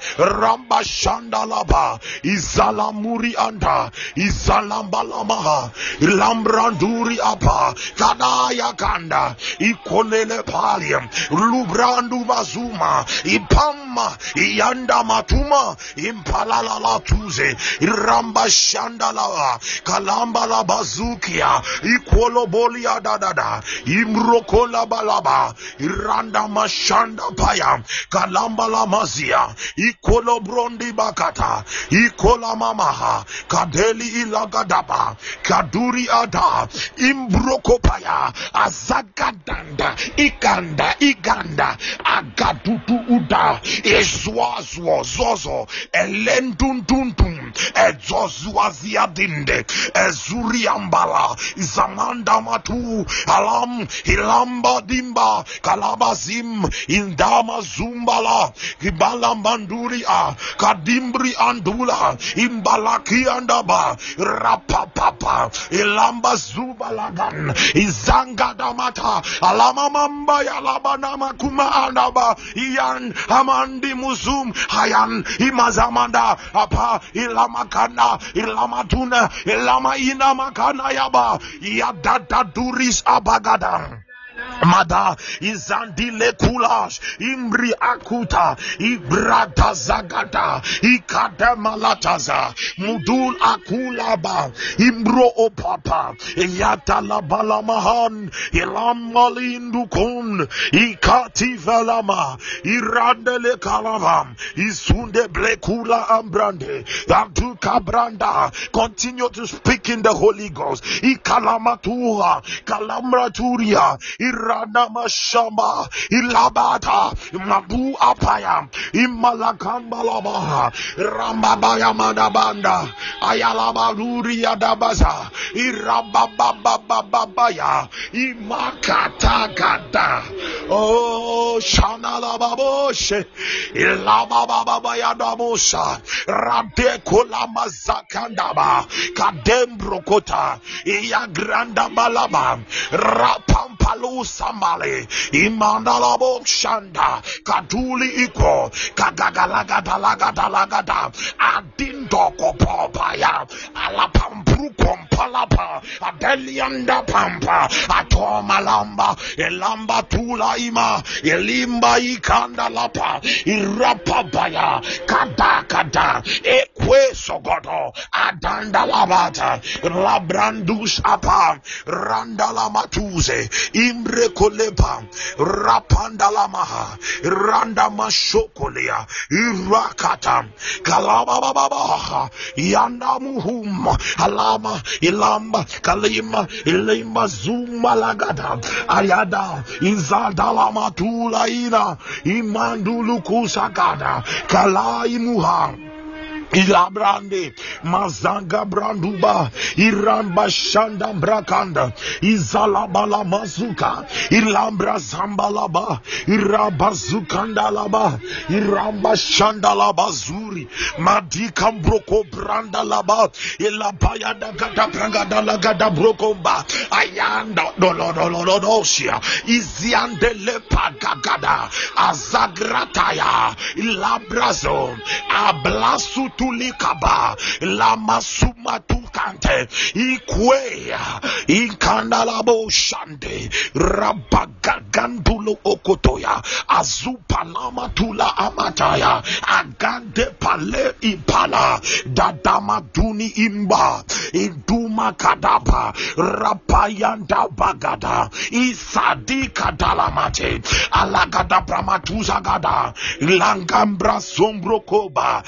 ramba shandalaba izalamuri anda izalambalamaha lambranduri apa kadaya kanda ikonele palium lubrandu mazuma ipama iyanda matuma impalala tuze ramba shandalaba kalamba la bazukia ikwolo bolia dadada imrokola balaba iranda mashanda paya kalamba la mazia ikolo brondi bakata ikola mamaha kadeli ilagadaba kaduri ada imbrokopaya azagadanda ikanda iganda Agadutu uda ezwazwo zozo elendundundum Ezozuaziadinde. ezuriambala zamanda matu alam ilamba dimba kalabazim indama zumbala ibalambanduri kadimbri andula imbalaki andaba rapapapa ilamba zubalagan izangadamata alamamamba yalabanama kuma andaba iyan amandi muzum hayan imazamanda apa ilamakana ilamatuna ilama inamakana yaba yadadaduris abagadan Mada izandile kulash imri akuta ibrata zagata ikada malataza mudul akulaba imbro opapa yata la balamahan ilam malindukun ikati velama irandele kalavam isunde blekula ambrande Datu kabranda continue to speak in the Holy Ghost ikalamatuha kalamraturia Iranama Shamba, Ilabata, Mabu Apaya, Imalakamba Laba, Rambabaya Madabanda, Ayalabaduri Adabaza, Irabababababaya, Imakata Gada, Oh, Shanalababoshe, Ilabababaya Damosa, Radekula Mazakandaba, Kadembrokota, Iagranda Balaba, Rapampalu Samale, Imandalabo Shanda, Kaduli Iko, Kagagalagada Lagada Lagada, Adindoko Popaya, Alapampru Kompalapa, Adelianda Pampa, atoma Atomalamba, Elamba Tula Ima, Elimba Ikanda Lapa, Irapabaya, Kada Kada, Ekwe Sogodo, Adanda Labata, Labrandus Apa, Randala Matuze, Imbre Kolepa, Rapandala Maha, Randa Mashokolia, Irakata, Yanda Muhum, Alama, Ilamba, Kalima, Ilima Zuma Lagada, Ayada, Izadala Matula Ina, Ilabrande mazanga branduba iramba shanda brakanda izalabala mazuka ilambra zambalaba irabazukanda laba iramba shanda laba zuri madika broko branda laba ilabaya da gada prangada la gada brokomba ayanda dolodolodosia iziande lepa gagada azagrataya ilabrazo ablasu tulikaba lamasuma tukante ikwea inkandalabo shande rabagagandulo okotoya azupalama tula amataya agande pale ipala dadamaduni imba iduma kadaba rapayanda bagada isadi kadalamate alagada bramatuza gada langambra sombrokoba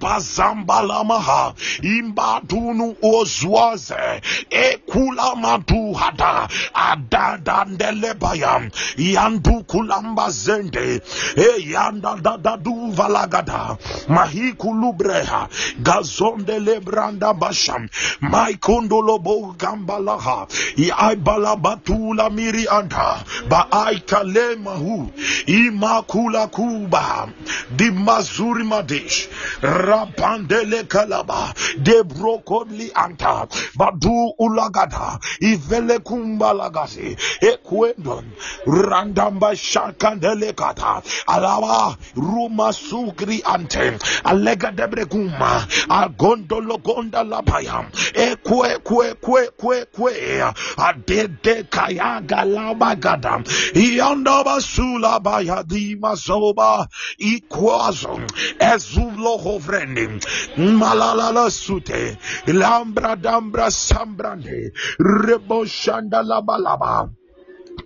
rabazambalamaha imbadunu ozwaze ekulamatuhada adadandelebaya yandukulamba zende eyandadadaduvalagada mahikulubreha gazondelebranda basham maikondolobo gambalaha iaibalabatuula miri anda kuba dimazuri madish rapandele kalaba de brokodli anta badu ulagada ivele kumbalagasi ekwendon randamba shakandele kata alaba ruma sukri ante alega debre kuma agondolo gonda lapaya ekwe kwe kwe kwe kwe adede kayaga labagada iyanda basula baya di mazoba ikwazo ezulo hovrendi malalala sute lambra dambra sambrande rebo shanda labalaba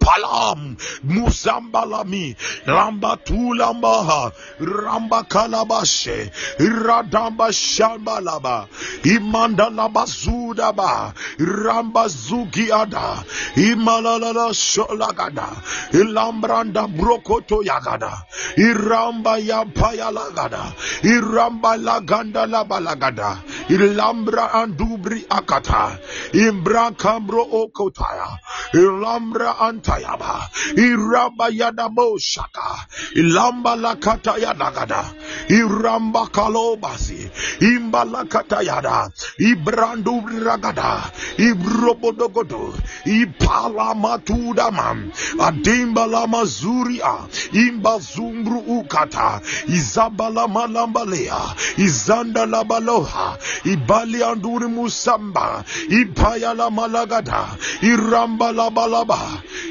palam musambalami ramba tulamba ramba kalabashe radamba shambalaba imanda labazudaba ramba zugiada imalala sholagada ilambranda brokoto yagada iramba yapayalagada iramba laganda labalagada ilambra andubri akata imbra kambro okotaya ilambra antayaba iramba yadabo shaka. Ilamba lakata yadagada iramba kalobasi imba lakata yada ibrandu ragada. Ibrobodogodo. Ipala matudama adimba la mazuria. Imba zumbru ukata. Izabala malambalea. Izanda la baloha. Ibali anduri musamba. Ipaya la malagada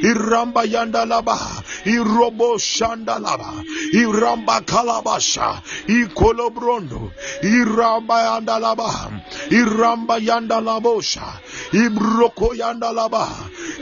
iramba yandalaba irobo shandalaba iramba kalabasha ikolobrondo iramba yandalaba iramba yandalabosha ibroko yandalaba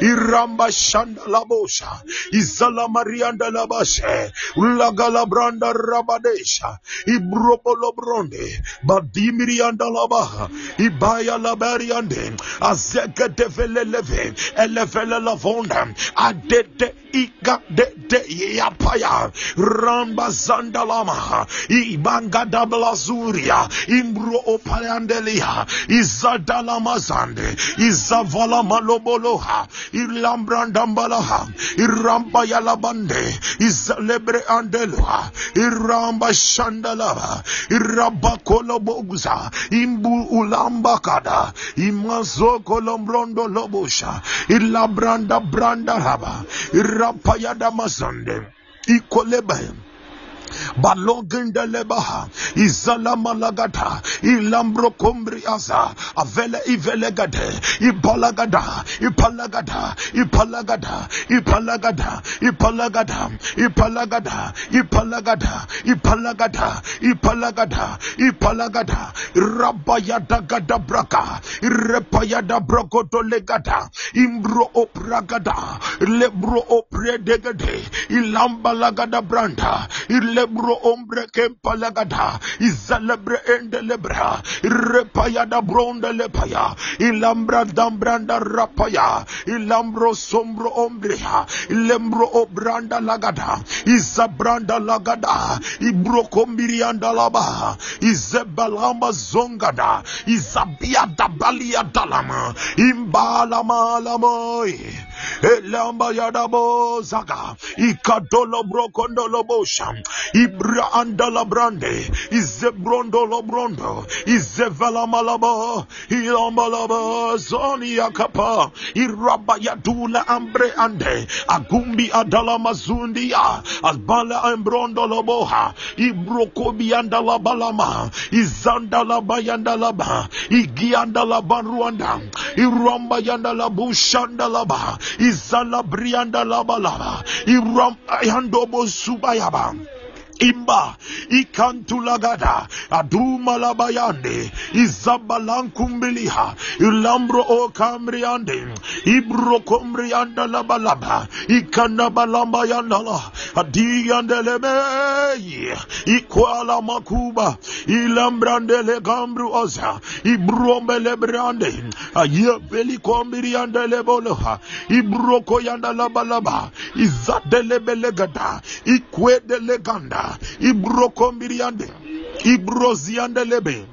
iramba shandalabosha izalamariyandalabashe lagalabranda rabadesha ibrobolobronde badimiriyandalaba ibaya leve, azeketeveleleve elevelelevonda adede iga dede yapaya. Ramba zandalama. İbanga dabla zuria imbro opayandelia izadalama zande. İzavala maloboloha. İlambrandambalaha iramba yalabande. İzalebre andeloha. İramba shandalava. İramba koloboguza. İmbu ulamba kada imazo kolombrondo lobosha ilabranda branda Baraba, Rapayada Mazande, Ikolebe, balogenda lebaha izala malagata ilambro kombriaza avele ivelegade ipalagada ipalagada ipalagada ipalagada ipalagada ipalagada ipalagada ipalagada ipalagada ipalagada. Rabayada gada braka repayada brokoto legada imbro opragada lebro opredegade ilambalagada branda ilebro ombre kempalagada izalebre endelebra repayada bronde lepaya. Ilambra dambranda rapaya. Ilambro sombro ombrea ilembro obranda lagada. Izabranda lagada. Ibro kombirianda laba. Izebalamba zongada. Izabia dabalia dalama. Imbalama lamoy Elamba Yadabo Zaga, Ikadolo Brokondolobosha, Ibra Andalabrande, Izebrondo Lobrondo, Izevalamalabo, Ilambalabo, Zoni Akapa, Irabayadula Ambre Ande, Agumbi Adalamazundia, Albala Embrondo Loboha, Ibrokobi Andalabalama, Izandalabayandalaba, Igiandalaban Rwanda, Iramba Yandalabushandalaba, izala brianda laba iram yandobo subayaba imba ikantulagada adumalabayande izabalankumbiliha ilambro okamriande ibrokomrianda labalaba ikanabalambayandala adiyandelemei ikwala makuba ilambrandele gambru oza ibromelebrande ayebelikombriandeleboloha ibrokoyandalabalaba izadelebelegada ikwedeleganda ibrokombiriande ibroziandelebe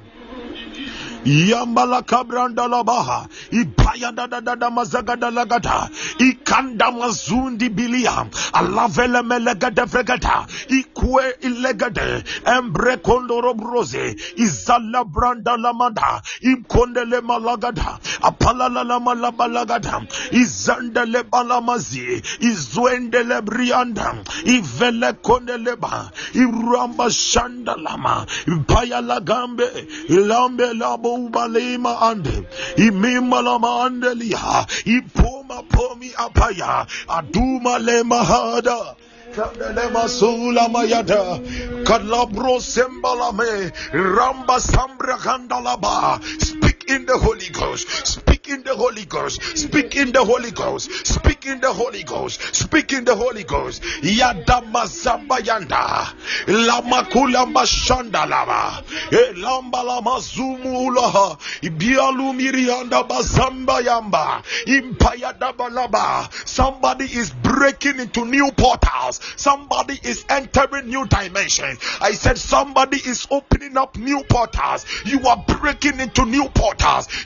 yambala kabranda labaha ibaya da da da da mazagada lagata ikanda mazundi bilia. Alavele melegade vregata ikwe ilegade. Embre kondoro broze. Izala branda lamada imkondele malagada apalala la malabalagada izandele balamazi. Izwendele brianda. Ivele kondeleba iramba shandalama. Ibaya lagambe ilambe labo ubalema ande. Imima lama andelia ipoma pomi apaya. Aduma le mahada Kandelema sula mayada. Kalabro sembalame ramba sambra kandalaba speak in the Holy Ghost. Speak in the Holy Ghost. Speak in the Holy Ghost. Speak in the Holy Ghost. Speak in the Holy Ghost. Yada mazamba yanda. Lama kula mashanda lama. Eh, Elamba lama zumu ulaha. Ibialu mirianda bazamba yamba. Impayada balaba somebody is breaking into new portals. Somebody is entering new dimensions. I said somebody is opening up new portals. You are breaking into new portals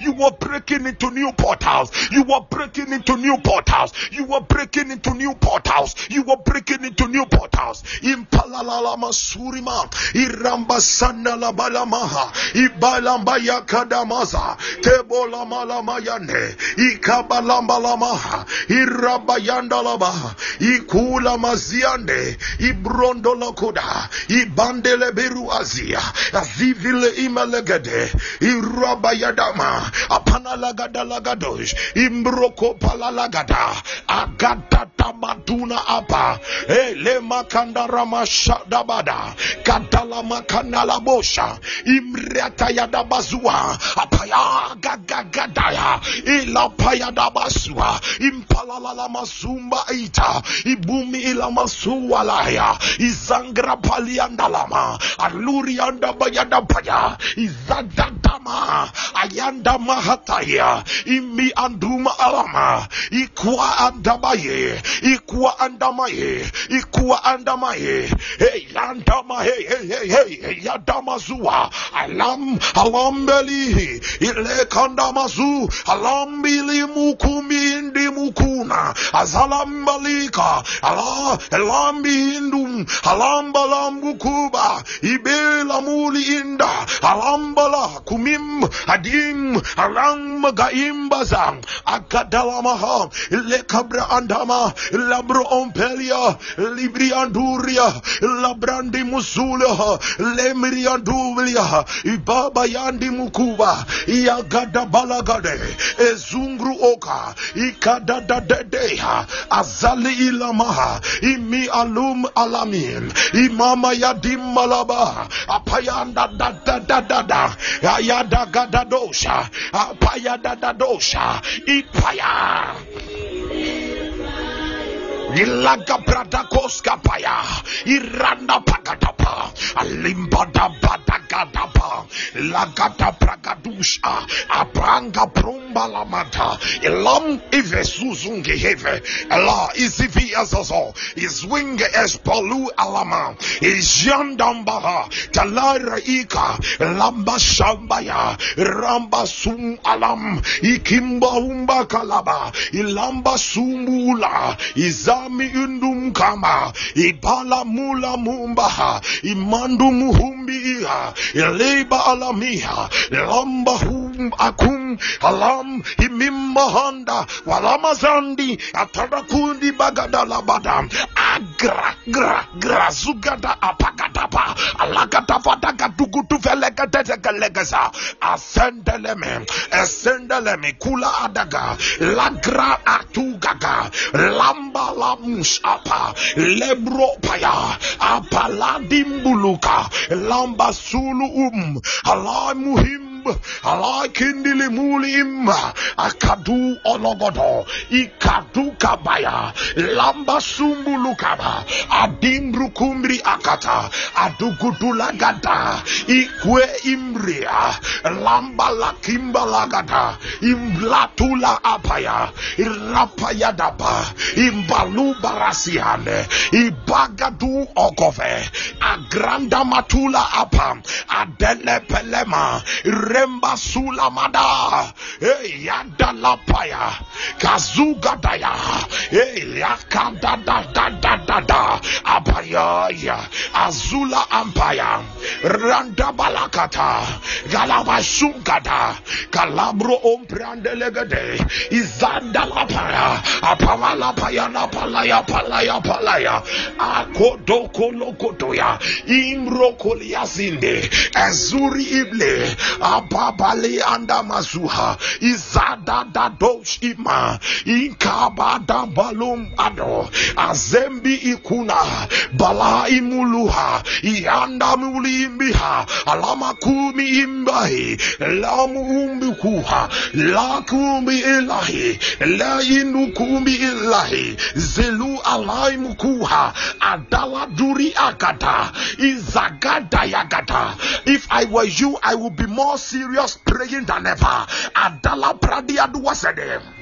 you are breaking into new portals. You are breaking into new portals. You are breaking into new portals. You are breaking into new portals. Impalalala masurima iramba sana la balamaha. Ibalamba yakadamaza. Tebola malamayane ikabalamba lamaha. Irabayanda labaha. Ikula maziande. Ibrondo lokoda ibandele beru azia. Azivile imelegede irabayadama apana Gadama, Apanalagadalagadosh, Imbroko Palalagada, Agata Tamatuna Apa, Elema Kandarama Shadabada, Katalama Kanalabosha, Imretayadabazua, Apaya Gagagadaya, Impalala Masumba Ita, Ibumi Ilamasualaya, Izangra Paliandalama, Alurianda Bayadapaya, Izadadama, Ayanda mahataya. Imi anduma alama. Ikwa andamaye. Ikwa andamaye. Ikwa andamaye. Hey, andama hey hey hey hey. Yadama zua. Alam alambeli. Ile kandamazu. Alambili mukumi indi mukuna. Azalambalika. Allah elambi indum. Alambalambukuba. Ibela muli inda. Alambala kumim adim alam gaimbaza akadalamaha Lekabra andama labro ompelia libri anduria labrandi musula lemri andulia ibaba yandi mukuba yagada balagade ezungru oka ikada dadedeha azali ilamaha imi alum alamin imama yadim malaba apayanda da da da da da ayada dosha, apaya da dosha, ipaya. Ilaga brada koska paya, iranda pagatapa, alimbada badagadapa, lagata pragadusha, apranga prumba lamata, ilam ive suzunge heve, ela izivi azazo, izwinge espolu alama, izjandambaha, talara ika, lamba shambaya, ramba sum alam, ikimba umba kalaba, ilamba sumbula, izami undum kama, ibala mula mumbaha, imandu muhumbi iha, ileba alamiha, lamba hum akum, alam imimba handa, walama zandi, atarakundi bagada labada, agra gra gra zugada apagadapa, alagadafa dagadugudu velegadegalegasa, asendeleme, esendeleme, kula adaga, lagra atugaga, lamba lamus apa, lebro paya, apaladimbuluka, lamba sulu um, alamuhim alakindili mulim akadu ologodo ikadu kabaya. Lamba sumbulukaba adimbru kumbri akata. Adugudulagada ikwe imria. Lamba lakimba lagada. Imlatula apaya. Irapayadaba imbalu barasiane. Ibagadu ogove. Agranda matula apa. Adele pelema Remba Sulamada, Yada Lapaya, Kazugadaya, Yakada da da da da da, Abaya, ya, Azula Ampaya, Randa Balakata, Galabasungada, Calabro Omprandelegade, Izanda Lapaya, Apamala Payana Palaya Palaya Palaya, Akodoko imro Imrokoliasinde, ezuri Ible, anda mazuha izada da ima inkabada balum ado. Azembi ikuna. Bala imuluha ianda mulimbiha alama kumi imbahi. Lamu umbi kuha. La ilahi. La inu ilahi. Zelu adala duri agada izagada yagada if I were you I would be more serious praying than ever. Adala pradia duwasede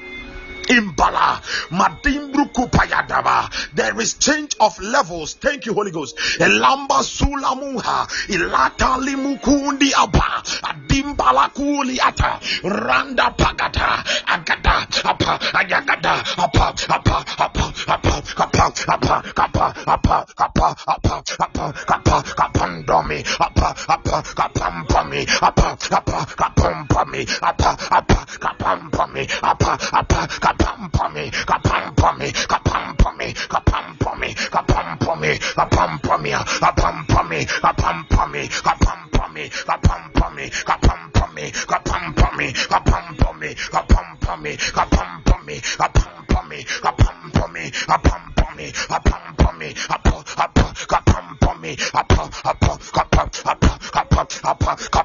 Imbala, Madimbruku Payadaba. There is change of levels. Thank you, Holy Ghost. Elamba Sulamuha, Ilata Limukundi Aba, Adimbala Kuliata, Randa Pagata, Agada, Apa, Ayagada, Apa, Apa, Apa, Apa, Apa, Apa, Apa, Apa, Apa, Apa, Apa, Apa, Kapandomi, Apa, Apa, Kapampami, Apa, Apa, Kapampami, Apa, Apa, Kapampami, Apa, Apa, Kapampami, Kapampami, Kapampami, Kapampami, Kapampami, Kapampami, Kapampami, Kapampami, Kapampami, Kapampami, Kapampami, Kapampami, Kapampami, Kapampami, me, kapam me, kapam me, kapam me, kapam me, kapam me, apa, apa, kapam me, apa, apa, kapa, apa, kapa, apa, kapa, apa,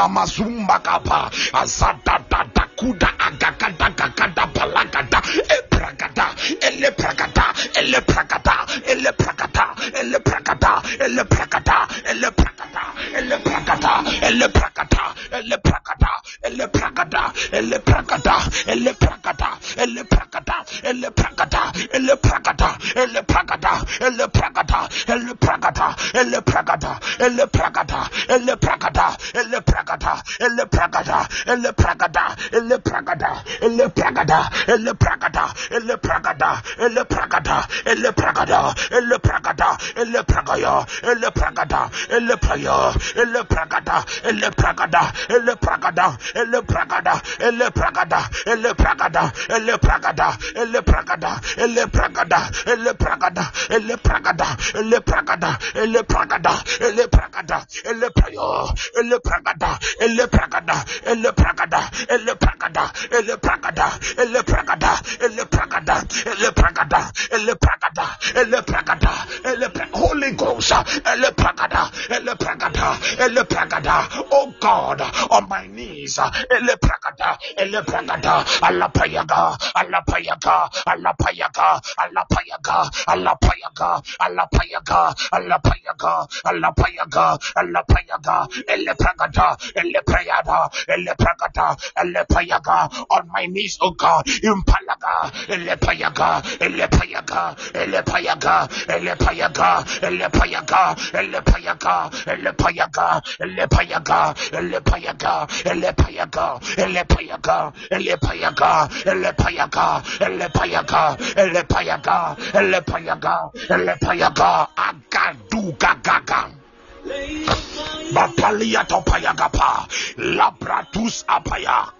Ramasumba Kapa, Azad ele pragada, ele pragada, ele pragada, ele pragada, ele pragada, ele pragada, ele pragada, ele pragada, ele pragaya, ele pragada, ele praya, ele pragada, ele pragada, ele pragada, ele pragada, ele pragada, ele pragada, ele pragada, ele pragada, ele pragada, ele pragada, ele pragada, ele pragada, ele pragada, ele pragada, ele praya, ele pragada, ele pragada, ele pragada, ele pragada, ele pragada, ele pragada, ele pragada, ele pragada, ele Holy Ghost, ele pragada, ele pragada, ele oh God, on my knees, ele pragada, ele pragada, Allah payaga, Allah payaga, Allah payaga, Allah payaga, Allah payaga, Allah payaga, Allah payaga, Allah payaga, Allah payaga, ele pragada, ele prayada, ele pragada, ele payaga, on my knees, oh God, impalaga, ele payaga, ele payaga, ele payaga, ele payaga, ele payaga, ele payaga, ele payaga, ele payaga, ele payaga, ele payaga, ele payaga, ele payaga, ele payaga, ele payaga, ele payaga, ele payaga, agadu gagaga. Bapalia topayagapa, labratus apaya.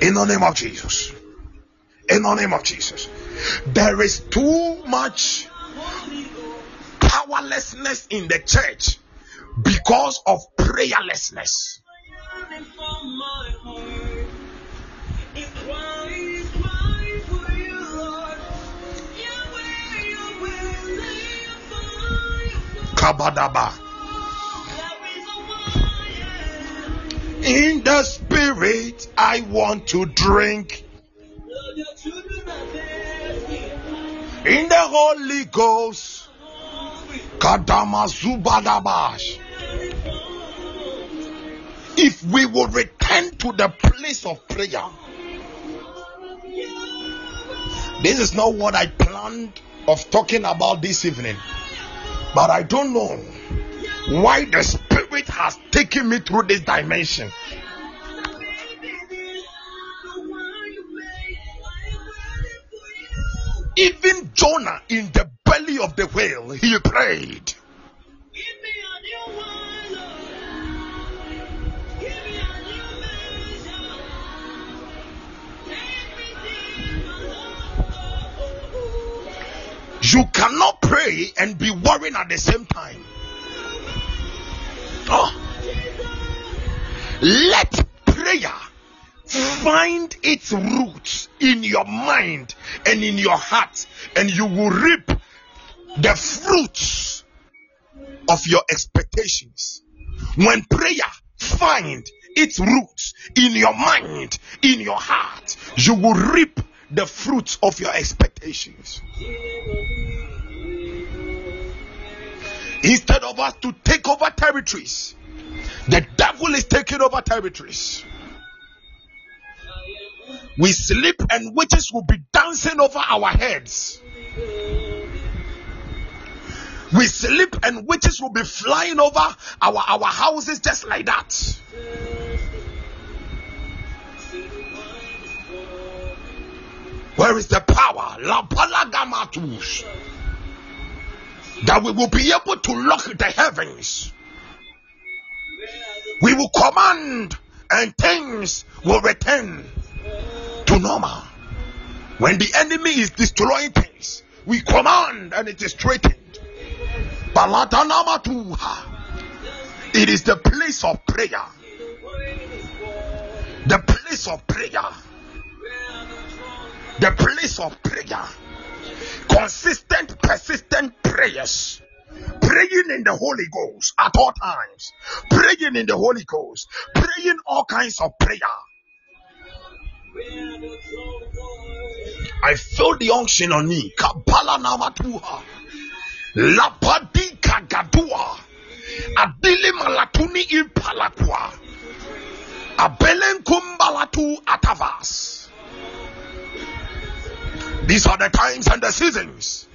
In the name of Jesus. In the name of Jesus. There is too much powerlessness in the church because of prayerlessness. Kabadaba. In the spirit, I want to drink. In the Holy Ghost. If we will return to the place of prayer, this is not what I planned of talking about this evening, but I don't know why the Spirit has taken me through this dimension. Even Jonah in the belly of the whale, he prayed. You cannot pray and be worrying at the same time. Oh. Let prayer find its roots in your mind and in your heart, and you will reap the fruits of your expectations. When prayer find its roots in your mind, in your heart, you will reap the fruits of your expectations. Instead of us to take over territories, the devil is taking over territories. We sleep and witches will be dancing over our heads. We sleep and witches will be flying over our, our houses just like that. Where is the power? La. That we will be able to lock the heavens. We will command and things will return to normal. When the enemy is destroying things, we command and it is straightened. It is the place of prayer. The place of prayer. The place of prayer. Consistent, persistent prayers. Praying in the Holy Ghost at all times. Praying in the Holy Ghost. Praying all kinds of prayer. I feel the unction on me. Kapala namatuha. Lapadi kagadua. Adili malatuni impalakwa. Abelen kumbalatu atavas. These are the times and the seasons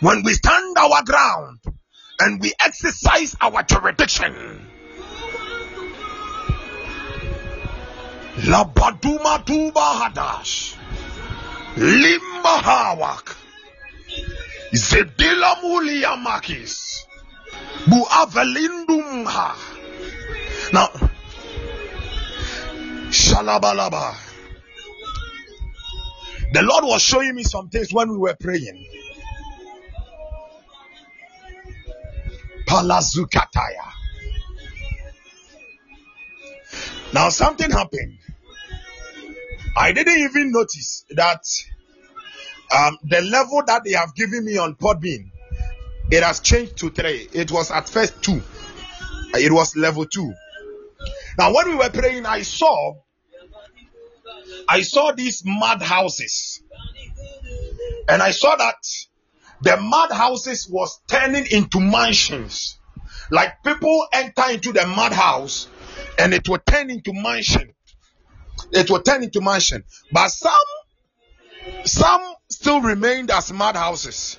when we stand our ground and we exercise our jurisdiction. Labaduma tuba hadash. Limba hawak. Zedila mulia makis. Bu avelindumha. Now, shalabalaba. The Lord was showing me some things when we were praying. Palazukataya. Now something happened. I didn't even notice that um, the level that they have given me on Podbean, it has changed to three. It was at first two. It was level two. Now when we were praying, I saw, I saw these mud houses, and I saw that the mud houses was turning into mansions. Like people enter into the mud house, and it will turn into mansion. It will turn into mansion, but some, some still remained as mud houses.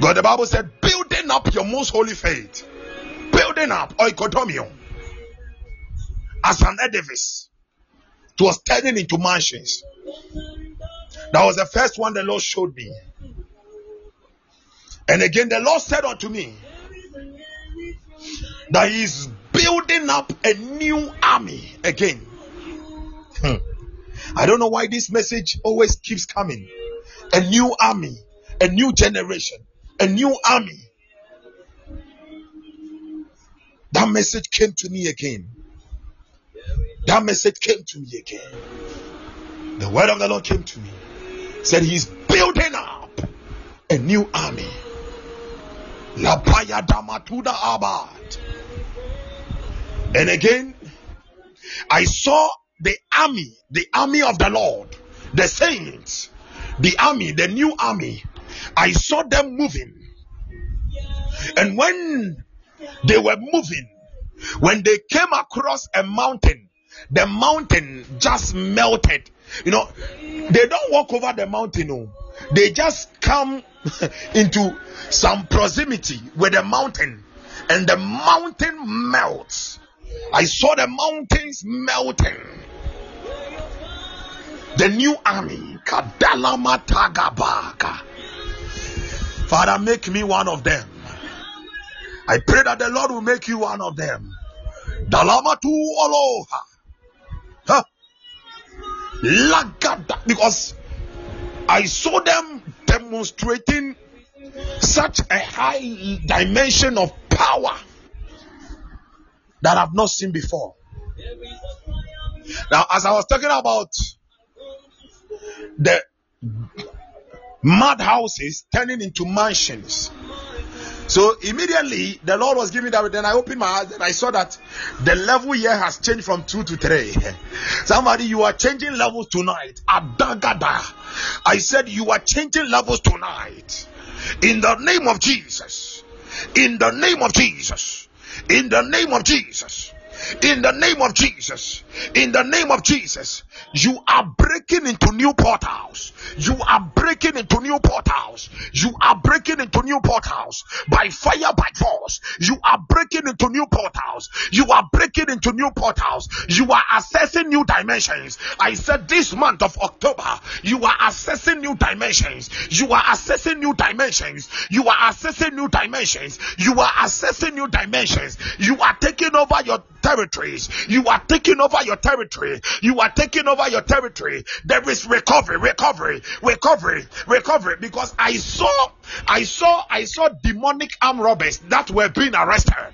God, the Bible said, building up your most holy faith, building up oikodomio as an edifice. It was turning into mansions. That was the first one the Lord showed me. And again, the Lord said unto me that He is building up a new army again. Hmm. I don't know why this message always keeps coming. A new army, a new generation, a new army. That message came to me again. That message came to me again. The word of the Lord came to me. Said he's building up a new army. Labaya Damatuda Abad. And again, I saw the army, the army of the Lord, the saints, the army, the new army. I saw them moving. And when they were moving, when they came across a mountain, the mountain just melted. You know, they don't walk over the mountain, no. They just come [laughs] into some proximity with the mountain, and the mountain melts. I saw the mountains melting. The new army, Kadalama Tagabaka. Father, make me one of them. I pray that the Lord will make you one of them. Dalamatu Aloha. Huh? Lagada. Because I saw them demonstrating such a high dimension of power that I've not seen before. Now, as I was talking about the mad houses turning into mansions. So immediately the Lord was giving that. Then I opened my eyes and I saw that the level here has changed from two to three. [laughs] Somebody, you are changing levels tonight. Adagada. I said you are changing levels tonight. In the name of Jesus. In the name of Jesus. In the name of Jesus. In the name of Jesus. In the name of Jesus. You are breaking into new portals. You are breaking into new portals. You are breaking into new portals by fire, by force. You are breaking into new portals. You are breaking into new portals. You are accessing new dimensions. I said this month of October, you are accessing new dimensions. You are accessing new dimensions. You are accessing new dimensions. You are accessing new dimensions. You are taking over your territories. You are taking over your territory. You are taking over your territory. There is recovery, recovery, recovery, recovery. Because I saw, I saw, I saw demonic arm robbers that were being arrested.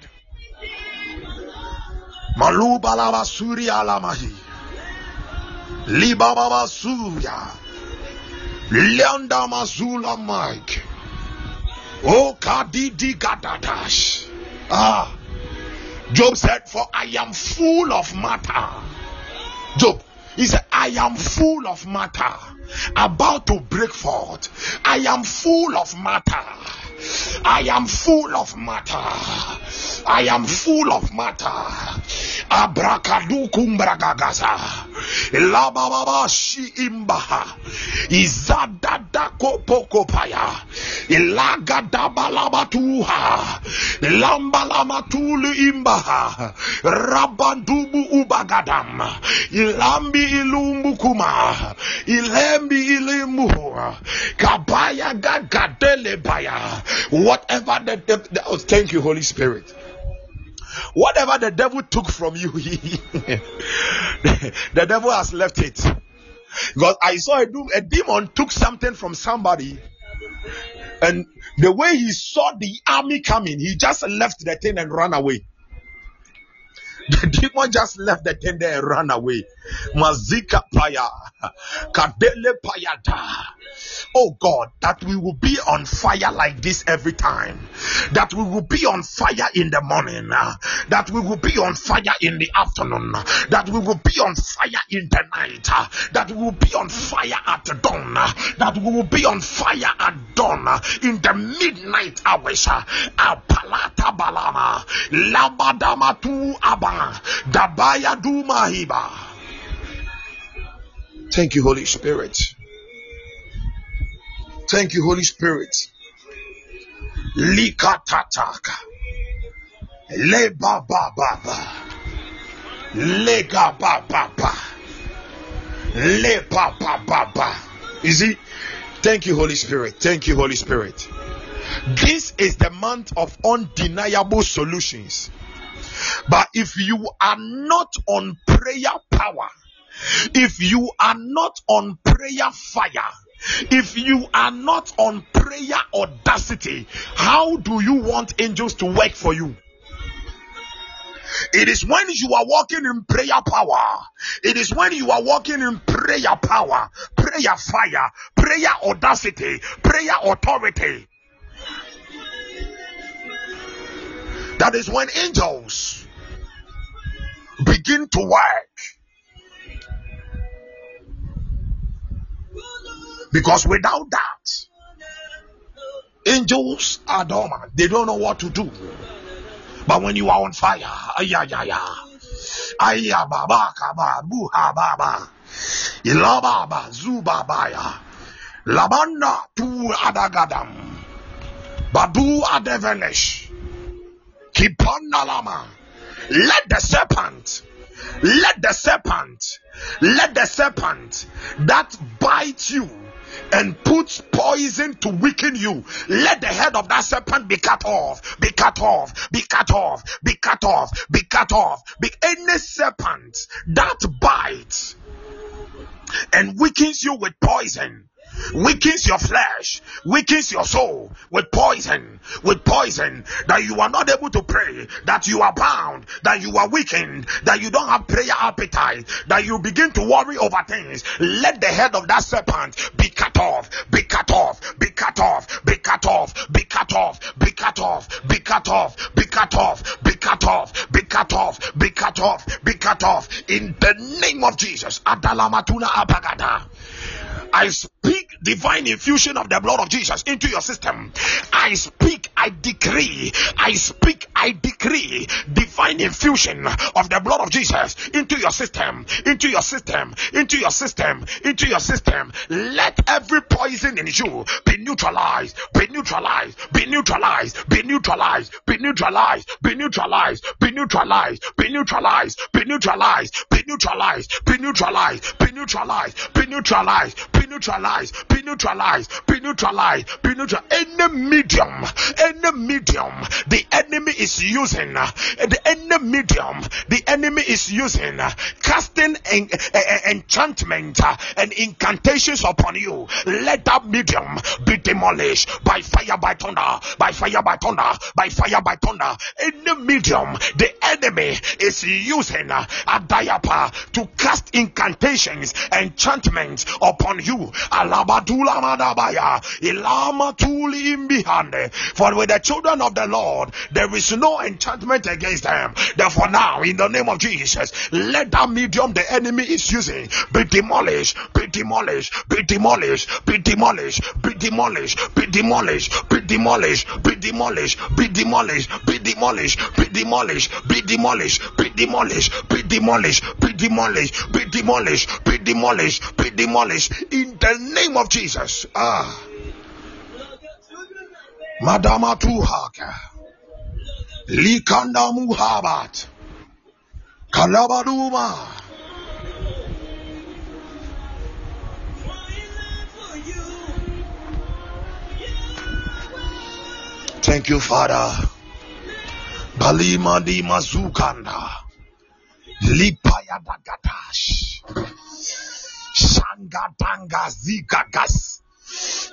Malubalaba Surya Lamahi. Libababa Surya. Leanda Mazula Mike. Oh Kadidi Gadadash. Ah. Job said, For I am full of matter. Job, he said, I am full of matter, about to break forth. I am full of matter. I am full of matter. I am full of matter. Abrakadukumbragagaza. Ilababa shi imbaha. Izadada kopokopaya. Ilagadabalabatuha. Lambalamatulu imbaha. Rabandubu ubagadam. Ilambi ilumbu kuma. Ilembi ilimu. Kabaya gagadele baya. Whatever the, the oh, thank you, Holy Spirit. Whatever the devil took from you, [laughs] the devil has left it. Because I saw a, a demon took something from somebody, and the way he saw the army coming, he just left the thing and ran away. [laughs] The demon just left the thing there and ran away. Mazika paya, kadele payada. Oh God, that we will be on fire like this every time. That we will be on fire in the morning. that we will be on fire in the afternoon. that we will be on fire in the night. that we will be on fire at dawn. that we will be on fire at dawn. in the midnight hours. Apalata balama. Labadama tu aba. Dabaya du mahiba. Thank you, Holy Spirit. Thank you, Holy Spirit. Likatataka. Le ba ba ba ba. Le ga ba ba ba. Le ba ba. You see? Thank you, Holy Spirit. Thank you, Holy Spirit. This is the month of undeniable solutions. But if you are not on prayer power, if you are not on prayer fire, if you are not on prayer audacity, how do you want angels to work for you? It is when you are walking in prayer power. It is when you are walking in prayer power, prayer fire, prayer audacity, prayer authority. That is when angels begin to work. Because without that, angels are dormant. They don't know what to do. But when you are on fire, ayah, ayah, ayah, ayah, baba, kaba, buha, baba, ilababa, zubabaya, labanda, tu adagadam, badu adevelesh, kipandalama. Let the serpent, let the serpent, let the serpent that bites you and puts poison to weaken you. Let the head of that serpent be cut off, be cut off, be cut off, be cut off, be cut off. Be any serpent that bites and weakens you with poison. Weakens your flesh, weakens your soul with poison, with poison, that you are not able to pray, that you are bound, that you are weakened, that you don't have prayer appetite, that you begin to worry over things. Let the head of that serpent be cut off, be cut off, be cut off, be cut off, be cut off, be cut off, be cut off, be cut off, be cut off, be cut off, be cut off, be cut off in the name of Jesus. Adalamatuna abagada. I speak divine infusion of the blood of Jesus into your system. I speak, I decree, I speak, I decree divine infusion of the blood of Jesus into your system, into your system, into your system, into your system. Let every poison in you be neutralized, be neutralized, be neutralized, be neutralized, be neutralized, be neutralized, be neutralized, be neutralized, be neutralized, be neutralized, be neutralized, be neutralized, be neutralized, be neutralized, be neutralized, be neutralized, be neutral. Any medium, any medium, the enemy is using, the any medium, the enemy is using, casting en- enchantment and incantations upon you. Let that medium be demolished by fire, by thunder, by fire, by thunder, by fire, by thunder. Any medium, the enemy is using a diaper to cast incantations, enchantments upon you. For with the children of the Lord, there is no enchantment against them. Therefore, now in the name of Jesus, let that medium the enemy is using be demolished, be demolished, be demolished, be demolished, be demolished, be demolished, be demolished, be demolished, be demolished, be demolished, be demolished, be demolished, be demolished, be demolished, be demolished, be demolished, be demolished, be demolished in the name of Jesus. Ah. Madama Tuhaka. Likanda Muhabat. Kalabaduma. Thank you, Father. Balima di Mazukanda. Lipaya Dagatash. Shangatanga Zikagas.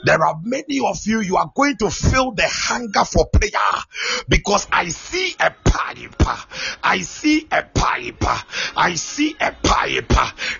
There are many of you, you are going to feel the hunger for prayer because I see a pipe. I see a pipe. I see a pipe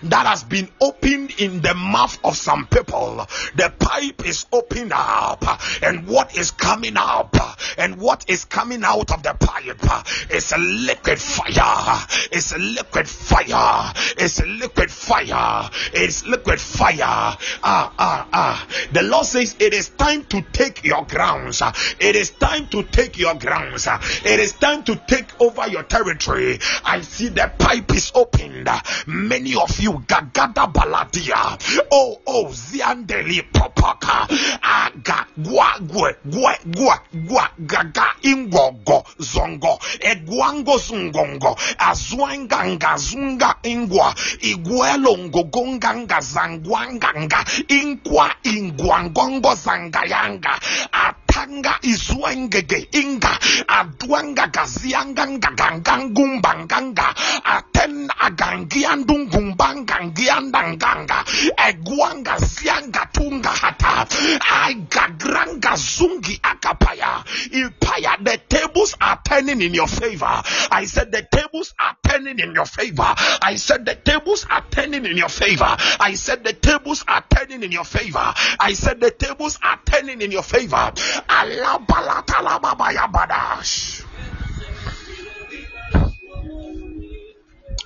that has been opened in the mouth of some people. The pipe is opened up, and what is coming up and what is coming out of the pipe is a liquid fire. It's a liquid fire. It's a liquid fire. It's liquid fire. Ah, ah, ah. The Lord says it is time to take your grounds. It is time to take your grounds. It is time to take over your territory. I see the pipe is opened. Many of you, Gagada Baladia. Oh, oh, Ziandeli Popaka. Aga, gwa, gwe, gwe, gwa, gwa, gaga, ingogo, zongo, egwango zungongo, azwanganga, zunga, ingwa, iguelo, ngogonganga, zangwanganga, inkwa, 咣咣咣三嘎两嘎啊 atanga, izwengege, inga, adwanga, gazianga, ngagangangumbanganga, aten, agangiandungumbanganganga, egwanga, zianga, tunga, hata, agagranga, zungi, akapaya, ipaya, the tables are turning in your favor. I said the tables are turning in your favor. I said the tables are turning in your favor. I said the tables are turning in your favor. I said the tables are turning in your favor. Alabalatalamabaya-badash.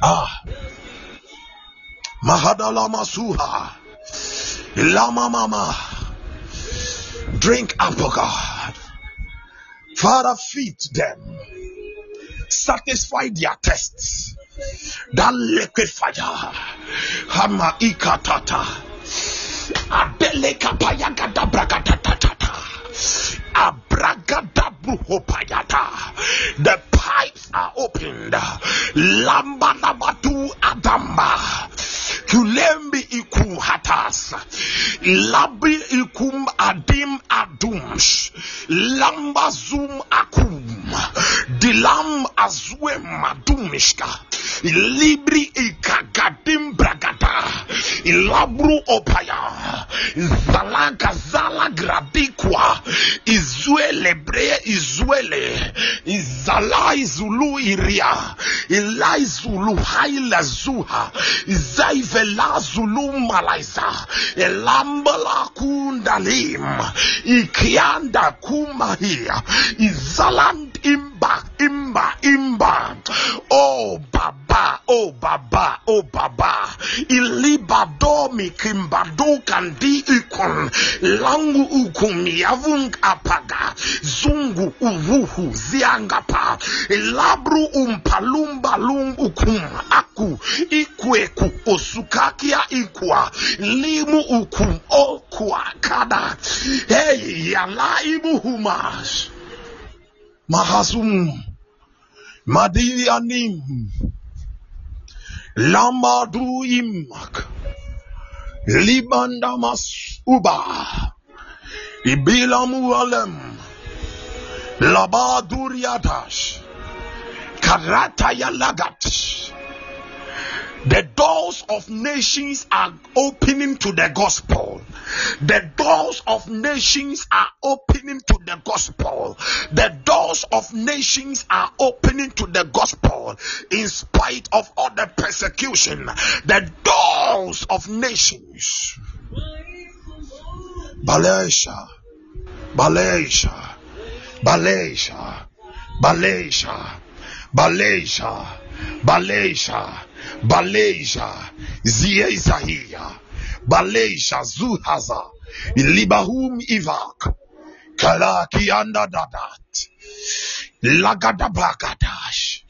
Ah. Mahadala Masuha. Lama Mama. Drink up, oh God. Father, feed them. Satisfy their tests. That liquid fire. Hama ikatata. Abele kapaya gada bragatatata. The pipes are opened. Lambanabatu Adamba. Kulembi iku hatas. Labi ikum adim adums. Lamba zum akum. Dilam azwe madumishka. Libri ikagadim bragada. ilabru opaya zalaga zala gradikwa izuele bre izuele izala izulu iria ilai zulu haila zuha izaivela velazulumbalaisa elamba lakunda lim e ikianda kumahia izalanda e imba imba imba. Oh baba oh baba oh baba. Ilibado mikimbado kandi ikon. Langu ukum yavung apaga. Zungu uvuhu ziangapa labru umpalumba lung ukum aku. Ikweku osukakia ikwa. Limu ukum okwa kada. Hey yala ibuhumas mahasum. Madiyanim lambadu yimak libandamas uba. Ibilamu alem. Labadur yadash karata yalagat the doors of nations are opening to the gospel. The doors of nations are opening to the gospel. The doors of nations are opening to the gospel in spite of all the persecution. The doors of nations. Balesha, Balesha, Balesha, Balesha, Balesha, Balesha. Baleja, Ziezahia, Baleja, Zuhaza, Libahum Ivak, Kalaki anda dadat, Lagadabagadash,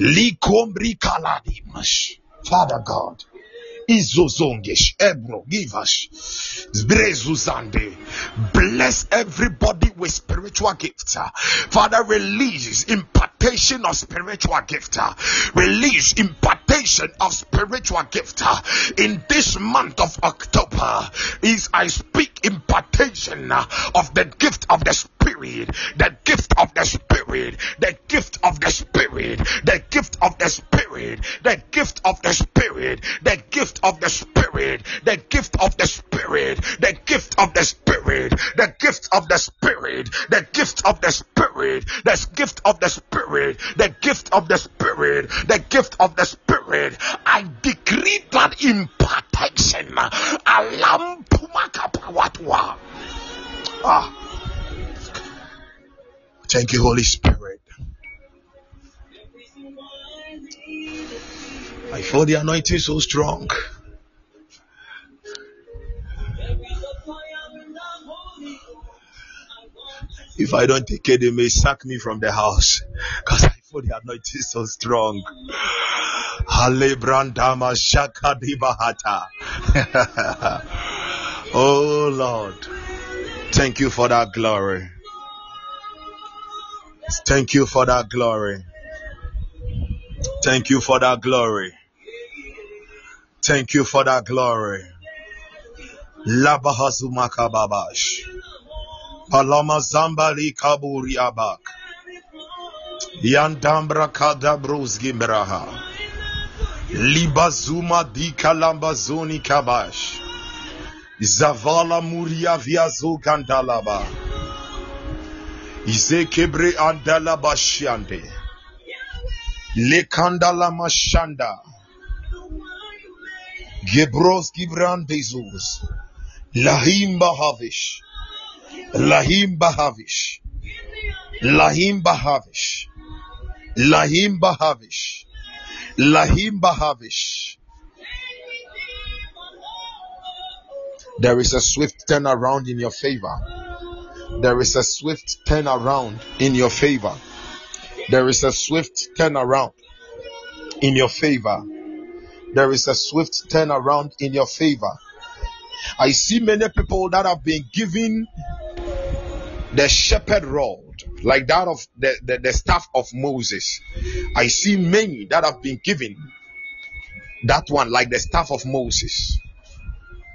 Likombri Kaladimash, Father God. Izozongish, Ebro, give us. Bless everybody with spiritual gifts. Father, release impartation of spiritual gift. Release impartation of spiritual gift in this month of October. Is I speak impartation of the gift of the Spirit, the gift of the Spirit, the gift of the Spirit, the gift of the Spirit, the gift of the Spirit, the gift of the Spirit, the gift of the Spirit, the gift of the Spirit, the gift of the Spirit, the gift of the Spirit, the gift of the Spirit, the gift of the Spirit, the gift of the Spirit. I decree that impartation. Alam pumakapawatwa. Ah. Thank you, Holy Spirit. I feel the anointing so strong. If I don't take care, they may sack me from the house because I feel the anointing so strong. Halebrandama shakadibahata. [laughs] oh Lord, thank you for that glory. Thank you for that glory. Thank you for that glory. Thank you for that glory. Labahazumakababash. Palama Zambali Kaburi Abak. Yandambra Kadabrus Gimbraha. Libazuma di Kalambazoni Kabash. Zavala Muria Viazo Gandalaba. Izekebre Andala Bashiande. Lekandala Mashanda. Gebros Gibran Bezos. Lahim Bahavish. Lahim Bahavish. Lahim Bahavish. Lahim Bahavish. Lahim Bahavish. There is a swift turnaround in your favor. There is a swift turnaround in your favor. There is a swift turnaround in your favor. There is a swift turnaround in your favor. I see many people that have been given the shepherd rod, like that of the, the, the staff of Moses. I see many that have been given that one, like the staff of Moses.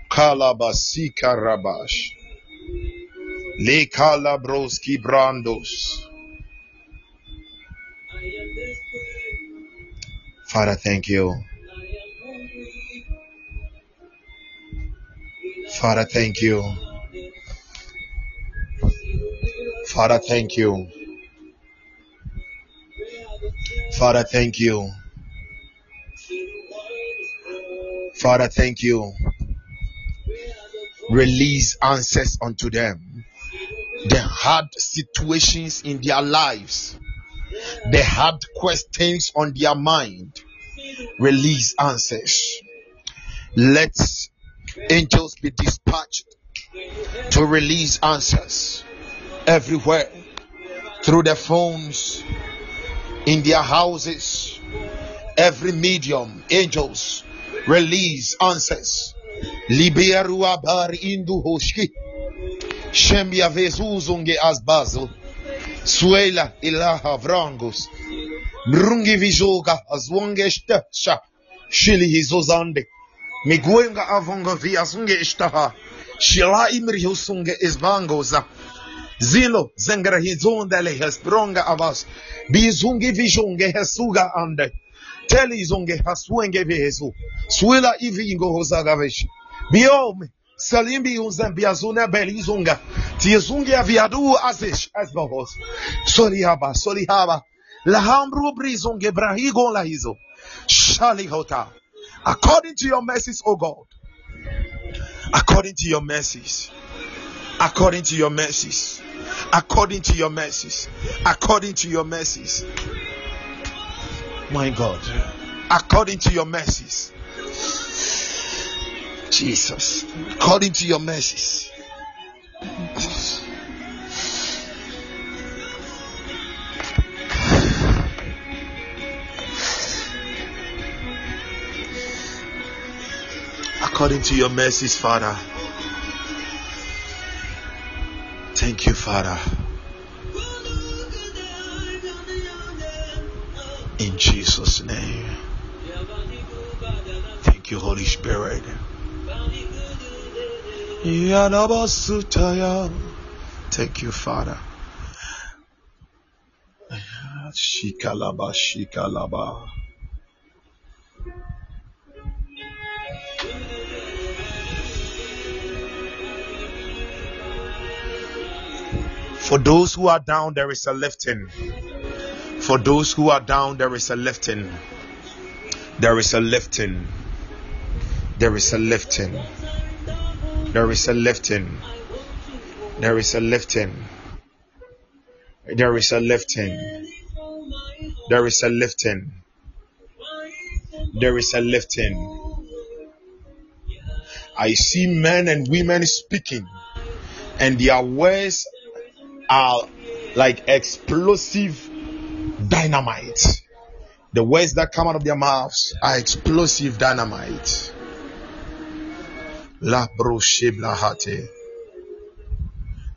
Kalabasika Rabash. Le Kalabroski Brandos. Father, thank you. Father, thank you. Father, thank you. Father, thank you. Father, thank you. Release answers unto them. The hard situations in their lives, the hard questions on their mind. Release answers. Let angels be dispatched to release answers everywhere through their phones, in their houses, every medium, angels release answers. Liberua bar indu hoshki. Shembia vezuzunge asbazo. Suela ilaha vrangos. Mrungi vijoga azwonge sha. Shili hizozande. Miguenga avonga viazunge ishtaha. Shila imri husunge isbangoza. Zilo zengere hizondele hespronga avas. Bizungi vijunge hesuga ande. Teli zonge haswenge vehesu. Swila ivi ingo hozagavesh. Biome. Salimbi unzem biazuna belizunga. Tizungi aviadu azish asbahos. Solihaba, solihaba. Lahambru brizunge brahigo lahizo. Shalihota. According to your mercies, O God. According to your mercies. According to your mercies. According to your mercies. According to your mercies. My God. According to your mercies. Jesus. According to your mercies. According to your mercies, Father. Thank you, Father. In Jesus' name. Thank you, Holy Spirit. Thank you, Father. Shikalaba, shikalaba. For those who are down, there is a lifting. For those who are down, there is a lifting. There is a lifting. There is a lifting. There is a lifting. There is a lifting. There is a lifting. There is a lifting. There is a lifting. I see men and women speaking, and their words are like explosive dynamite. The words that come out of their mouths are explosive dynamite. La hate.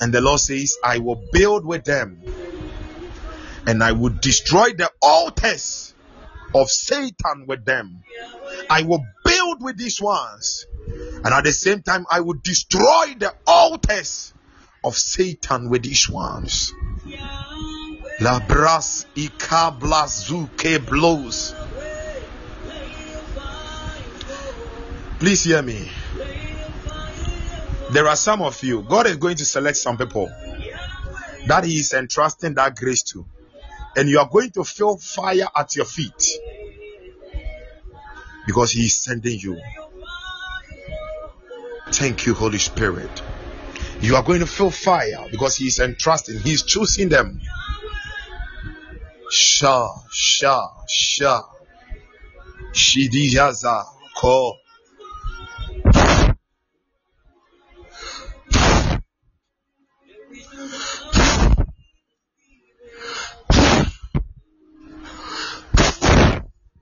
And the Lord says, I will build with them and I will destroy the altars of Satan with them. I will build with these ones, and at the same time, I will destroy the altars of Satan with these ones. La bras ikablazuke blows. Please hear me. There are some of you, God is going to select some people that He is entrusting that grace to, and you are going to feel fire at your feet because He is sending you. Thank you, Holy Spirit. You are going to feel fire because He is entrusting, He is choosing them. Sha, sha, sha. Shidiyaza, ko.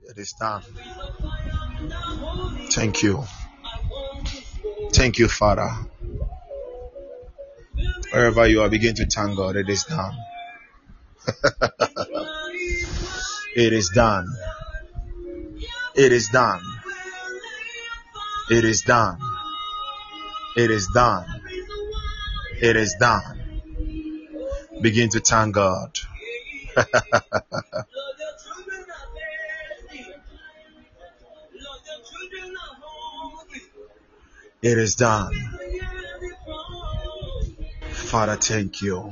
It is done. Thank you. Thank you, Father. Wherever you are, begin to thank God. It is done. [laughs] it is done. It is done. It is done. It is done. It is done. Begin to thank God. [laughs] it is done. Father, thank you.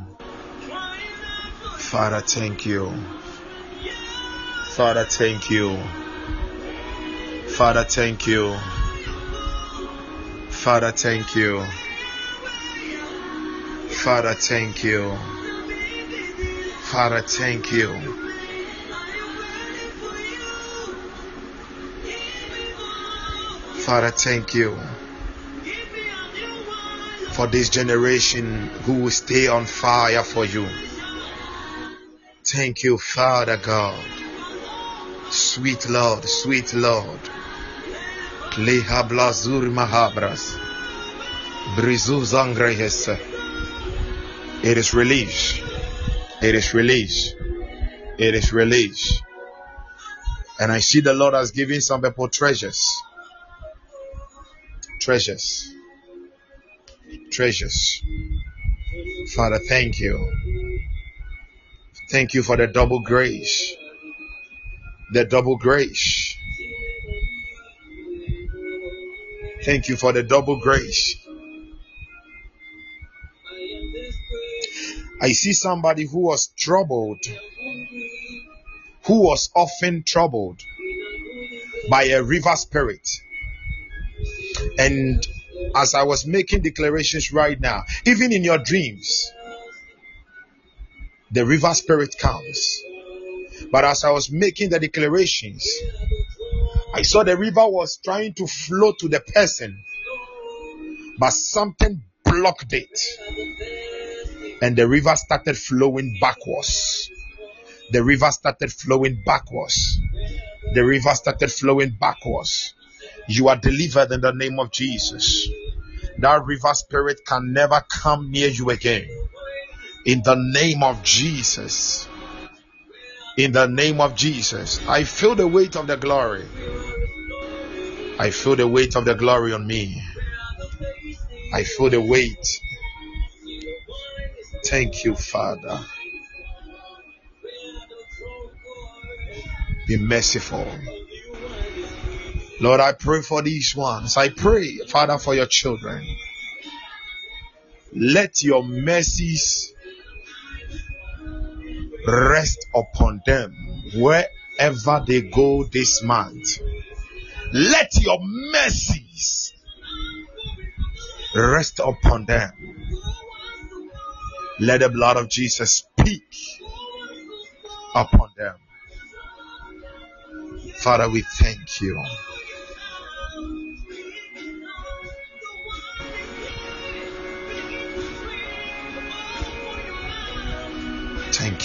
Father, thank you. Father, thank you. Father, thank you. Father, thank you. Father, thank you. Father, thank you. Father, thank you for this generation who will stay on fire for you. Thank you, Father God. Sweet Lord, sweet Lord. Leha blazur mahabras. Brizu zangrehes. It is release. It is release. It is release. And I see the Lord has given some people treasures. Treasures. Treasures. Father, thank you. Thank you for the double grace. The double grace. Thank you for the double grace. I see somebody who was troubled, who was often troubled by a river spirit. And as I was making declarations right now, even in your dreams, the river spirit comes. But as I was making the declarations, I saw the river was trying to flow to the person, but something blocked it. And the river started flowing backwards. The river started flowing backwards. The river started flowing backwards. You are delivered in the name of Jesus. That river spirit can never come near you again. In the name of Jesus. In the name of Jesus. I feel the weight of the glory. I feel the weight of the glory on me. I feel the weight. Thank you, Father. Be merciful. Lord, I pray for these ones. I pray, Father, for your children. Let your mercies rest upon them wherever they go this month. Let your mercies rest upon them. Let the blood of Jesus speak upon them. Father, we thank you.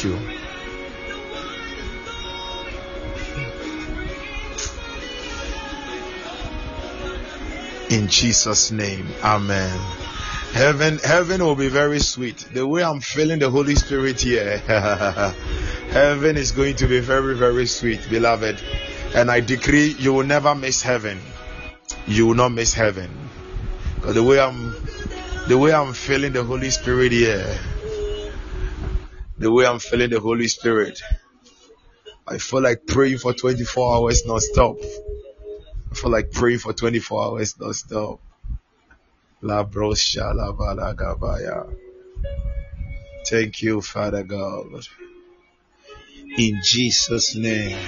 You. In Jesus' name, Amen. Heaven, heaven will be very sweet. The way I'm feeling the Holy Spirit here, [laughs] heaven is going to be very, very sweet, beloved. And I decree you will never miss heaven. You will not miss heaven. Because the way I'm, the way I'm feeling the Holy Spirit here, the way I'm feeling the Holy Spirit, I feel like praying for 24 hours non-stop. I feel like praying for 24 hours non-stop. La brosha la balagabaya. Thank you, Father God. In Jesus' name.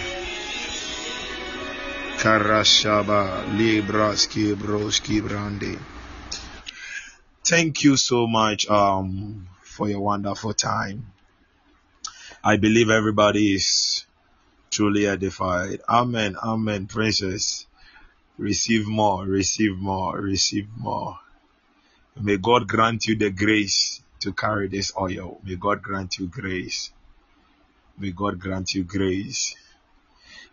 Karashaba Libraski Broski Brandi. Thank you so much um for your wonderful time. I believe everybody is truly edified. Amen. Amen. Princess. Receive more, receive more, receive more. May God grant you the grace to carry this oil. May God grant you grace. May God grant you grace.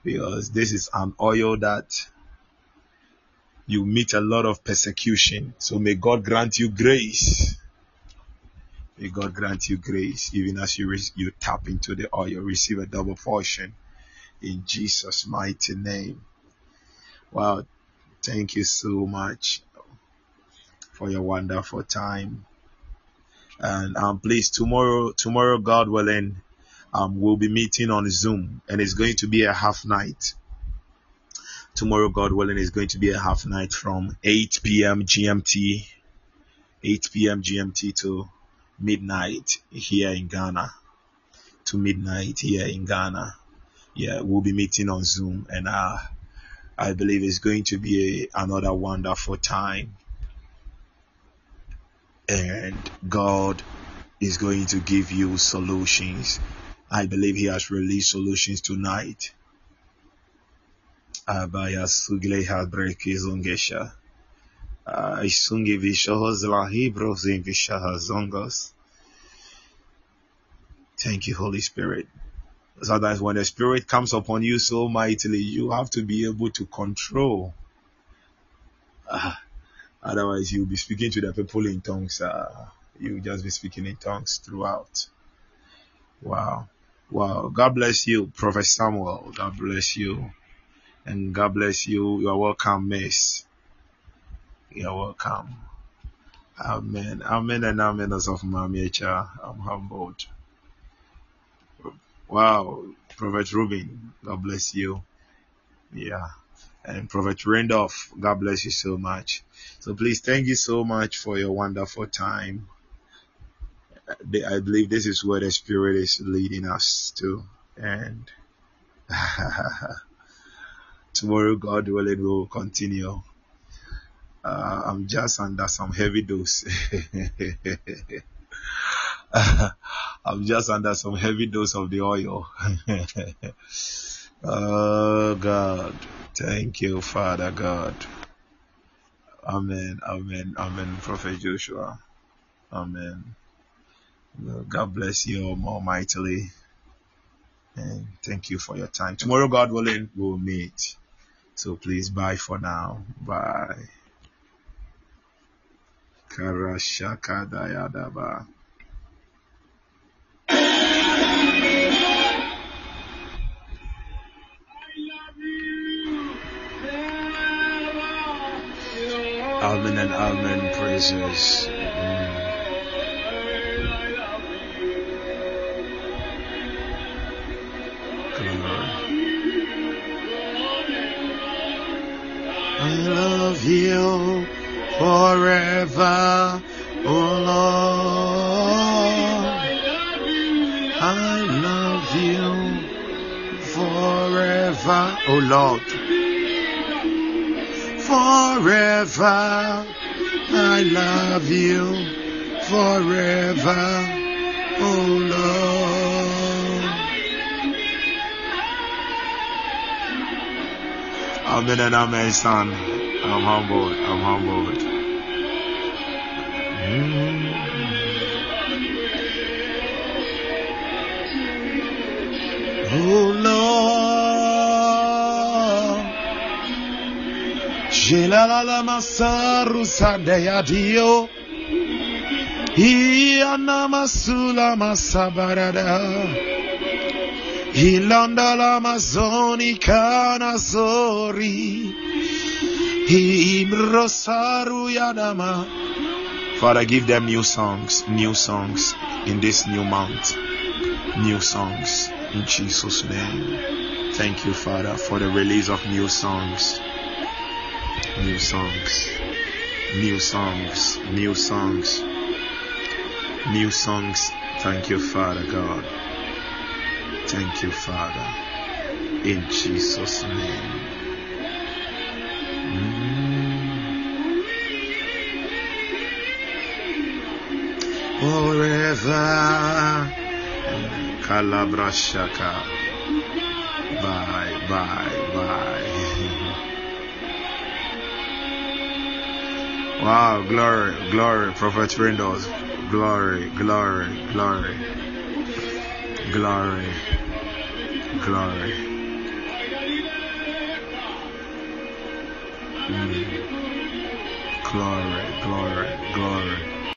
Because this is an oil that you meet a lot of persecution. So may God grant you grace. May God grant you grace. Even as you, you tap into the oil, receive a double portion in Jesus' mighty name. Wow. Thank you so much for your wonderful time. And um, please, tomorrow, tomorrow, God willing, um, we'll be meeting on Zoom, and it's going to be a half night. Tomorrow, God willing, is going to be a half night from 8 p.m. GMT, 8 p.m. GMT to midnight here in Ghana. To midnight here in Ghana. Yeah, we'll be meeting on Zoom, and uh, I believe it's going to be a, another wonderful time. And God is going to give you solutions. I believe He has released solutions tonight. Abaya vishaha zongos. Thank you, Holy Spirit. So Sometimes when the Spirit comes upon you so mightily, you have to be able to control. Uh, otherwise, you'll be speaking to the people in tongues. Uh, you'll just be speaking in tongues throughout. Wow. Wow. God bless you, Prophet Samuel. God bless you. And God bless you. You are welcome, Miss. You are welcome. Amen. Amen and amen as of Mamiacha. I'm humbled. Wow. Prophet Ruben, God bless you. Yeah. And Prophet Randolph, God bless you so much. So please thank you so much for your wonderful time. I believe this is where the Spirit is leading us to. And [laughs] tomorrow, God willing, we will continue. Uh, I'm just under some heavy dose. [laughs] [laughs] I'm just under some heavy dose of the oil. [laughs] oh God. Thank you, Father God. Amen. Amen. Amen. Prophet Joshua. Amen. God bless you more mightily. And thank you for your time. Tomorrow, God willing, we'll meet. So please bye for now. Bye. Karashaka Amen and amen praises. I love you forever, oh Lord. I love you forever, oh Lord. Forever, I love you forever, oh Lord. Amen and amen, son. I'm humbled. I'm humbled. Mm. Oh Jilalala masaru sadeya dio, Iana masula masabarada. Ilanda la mazoni kana sori. Imrosaru yadama. Father, give them new songs, new songs in this new month. New songs in Jesus' name. Thank you, Father, for the release of new songs. New songs. New songs. New songs. New songs. Thank you, Father God. Thank you, Father. In Jesus' name. Mm. Forever. Kalabrashaka. Bye, bye. Wow, glory, glory, Prophet Windows. Glory, glory, glory. Glory, glory.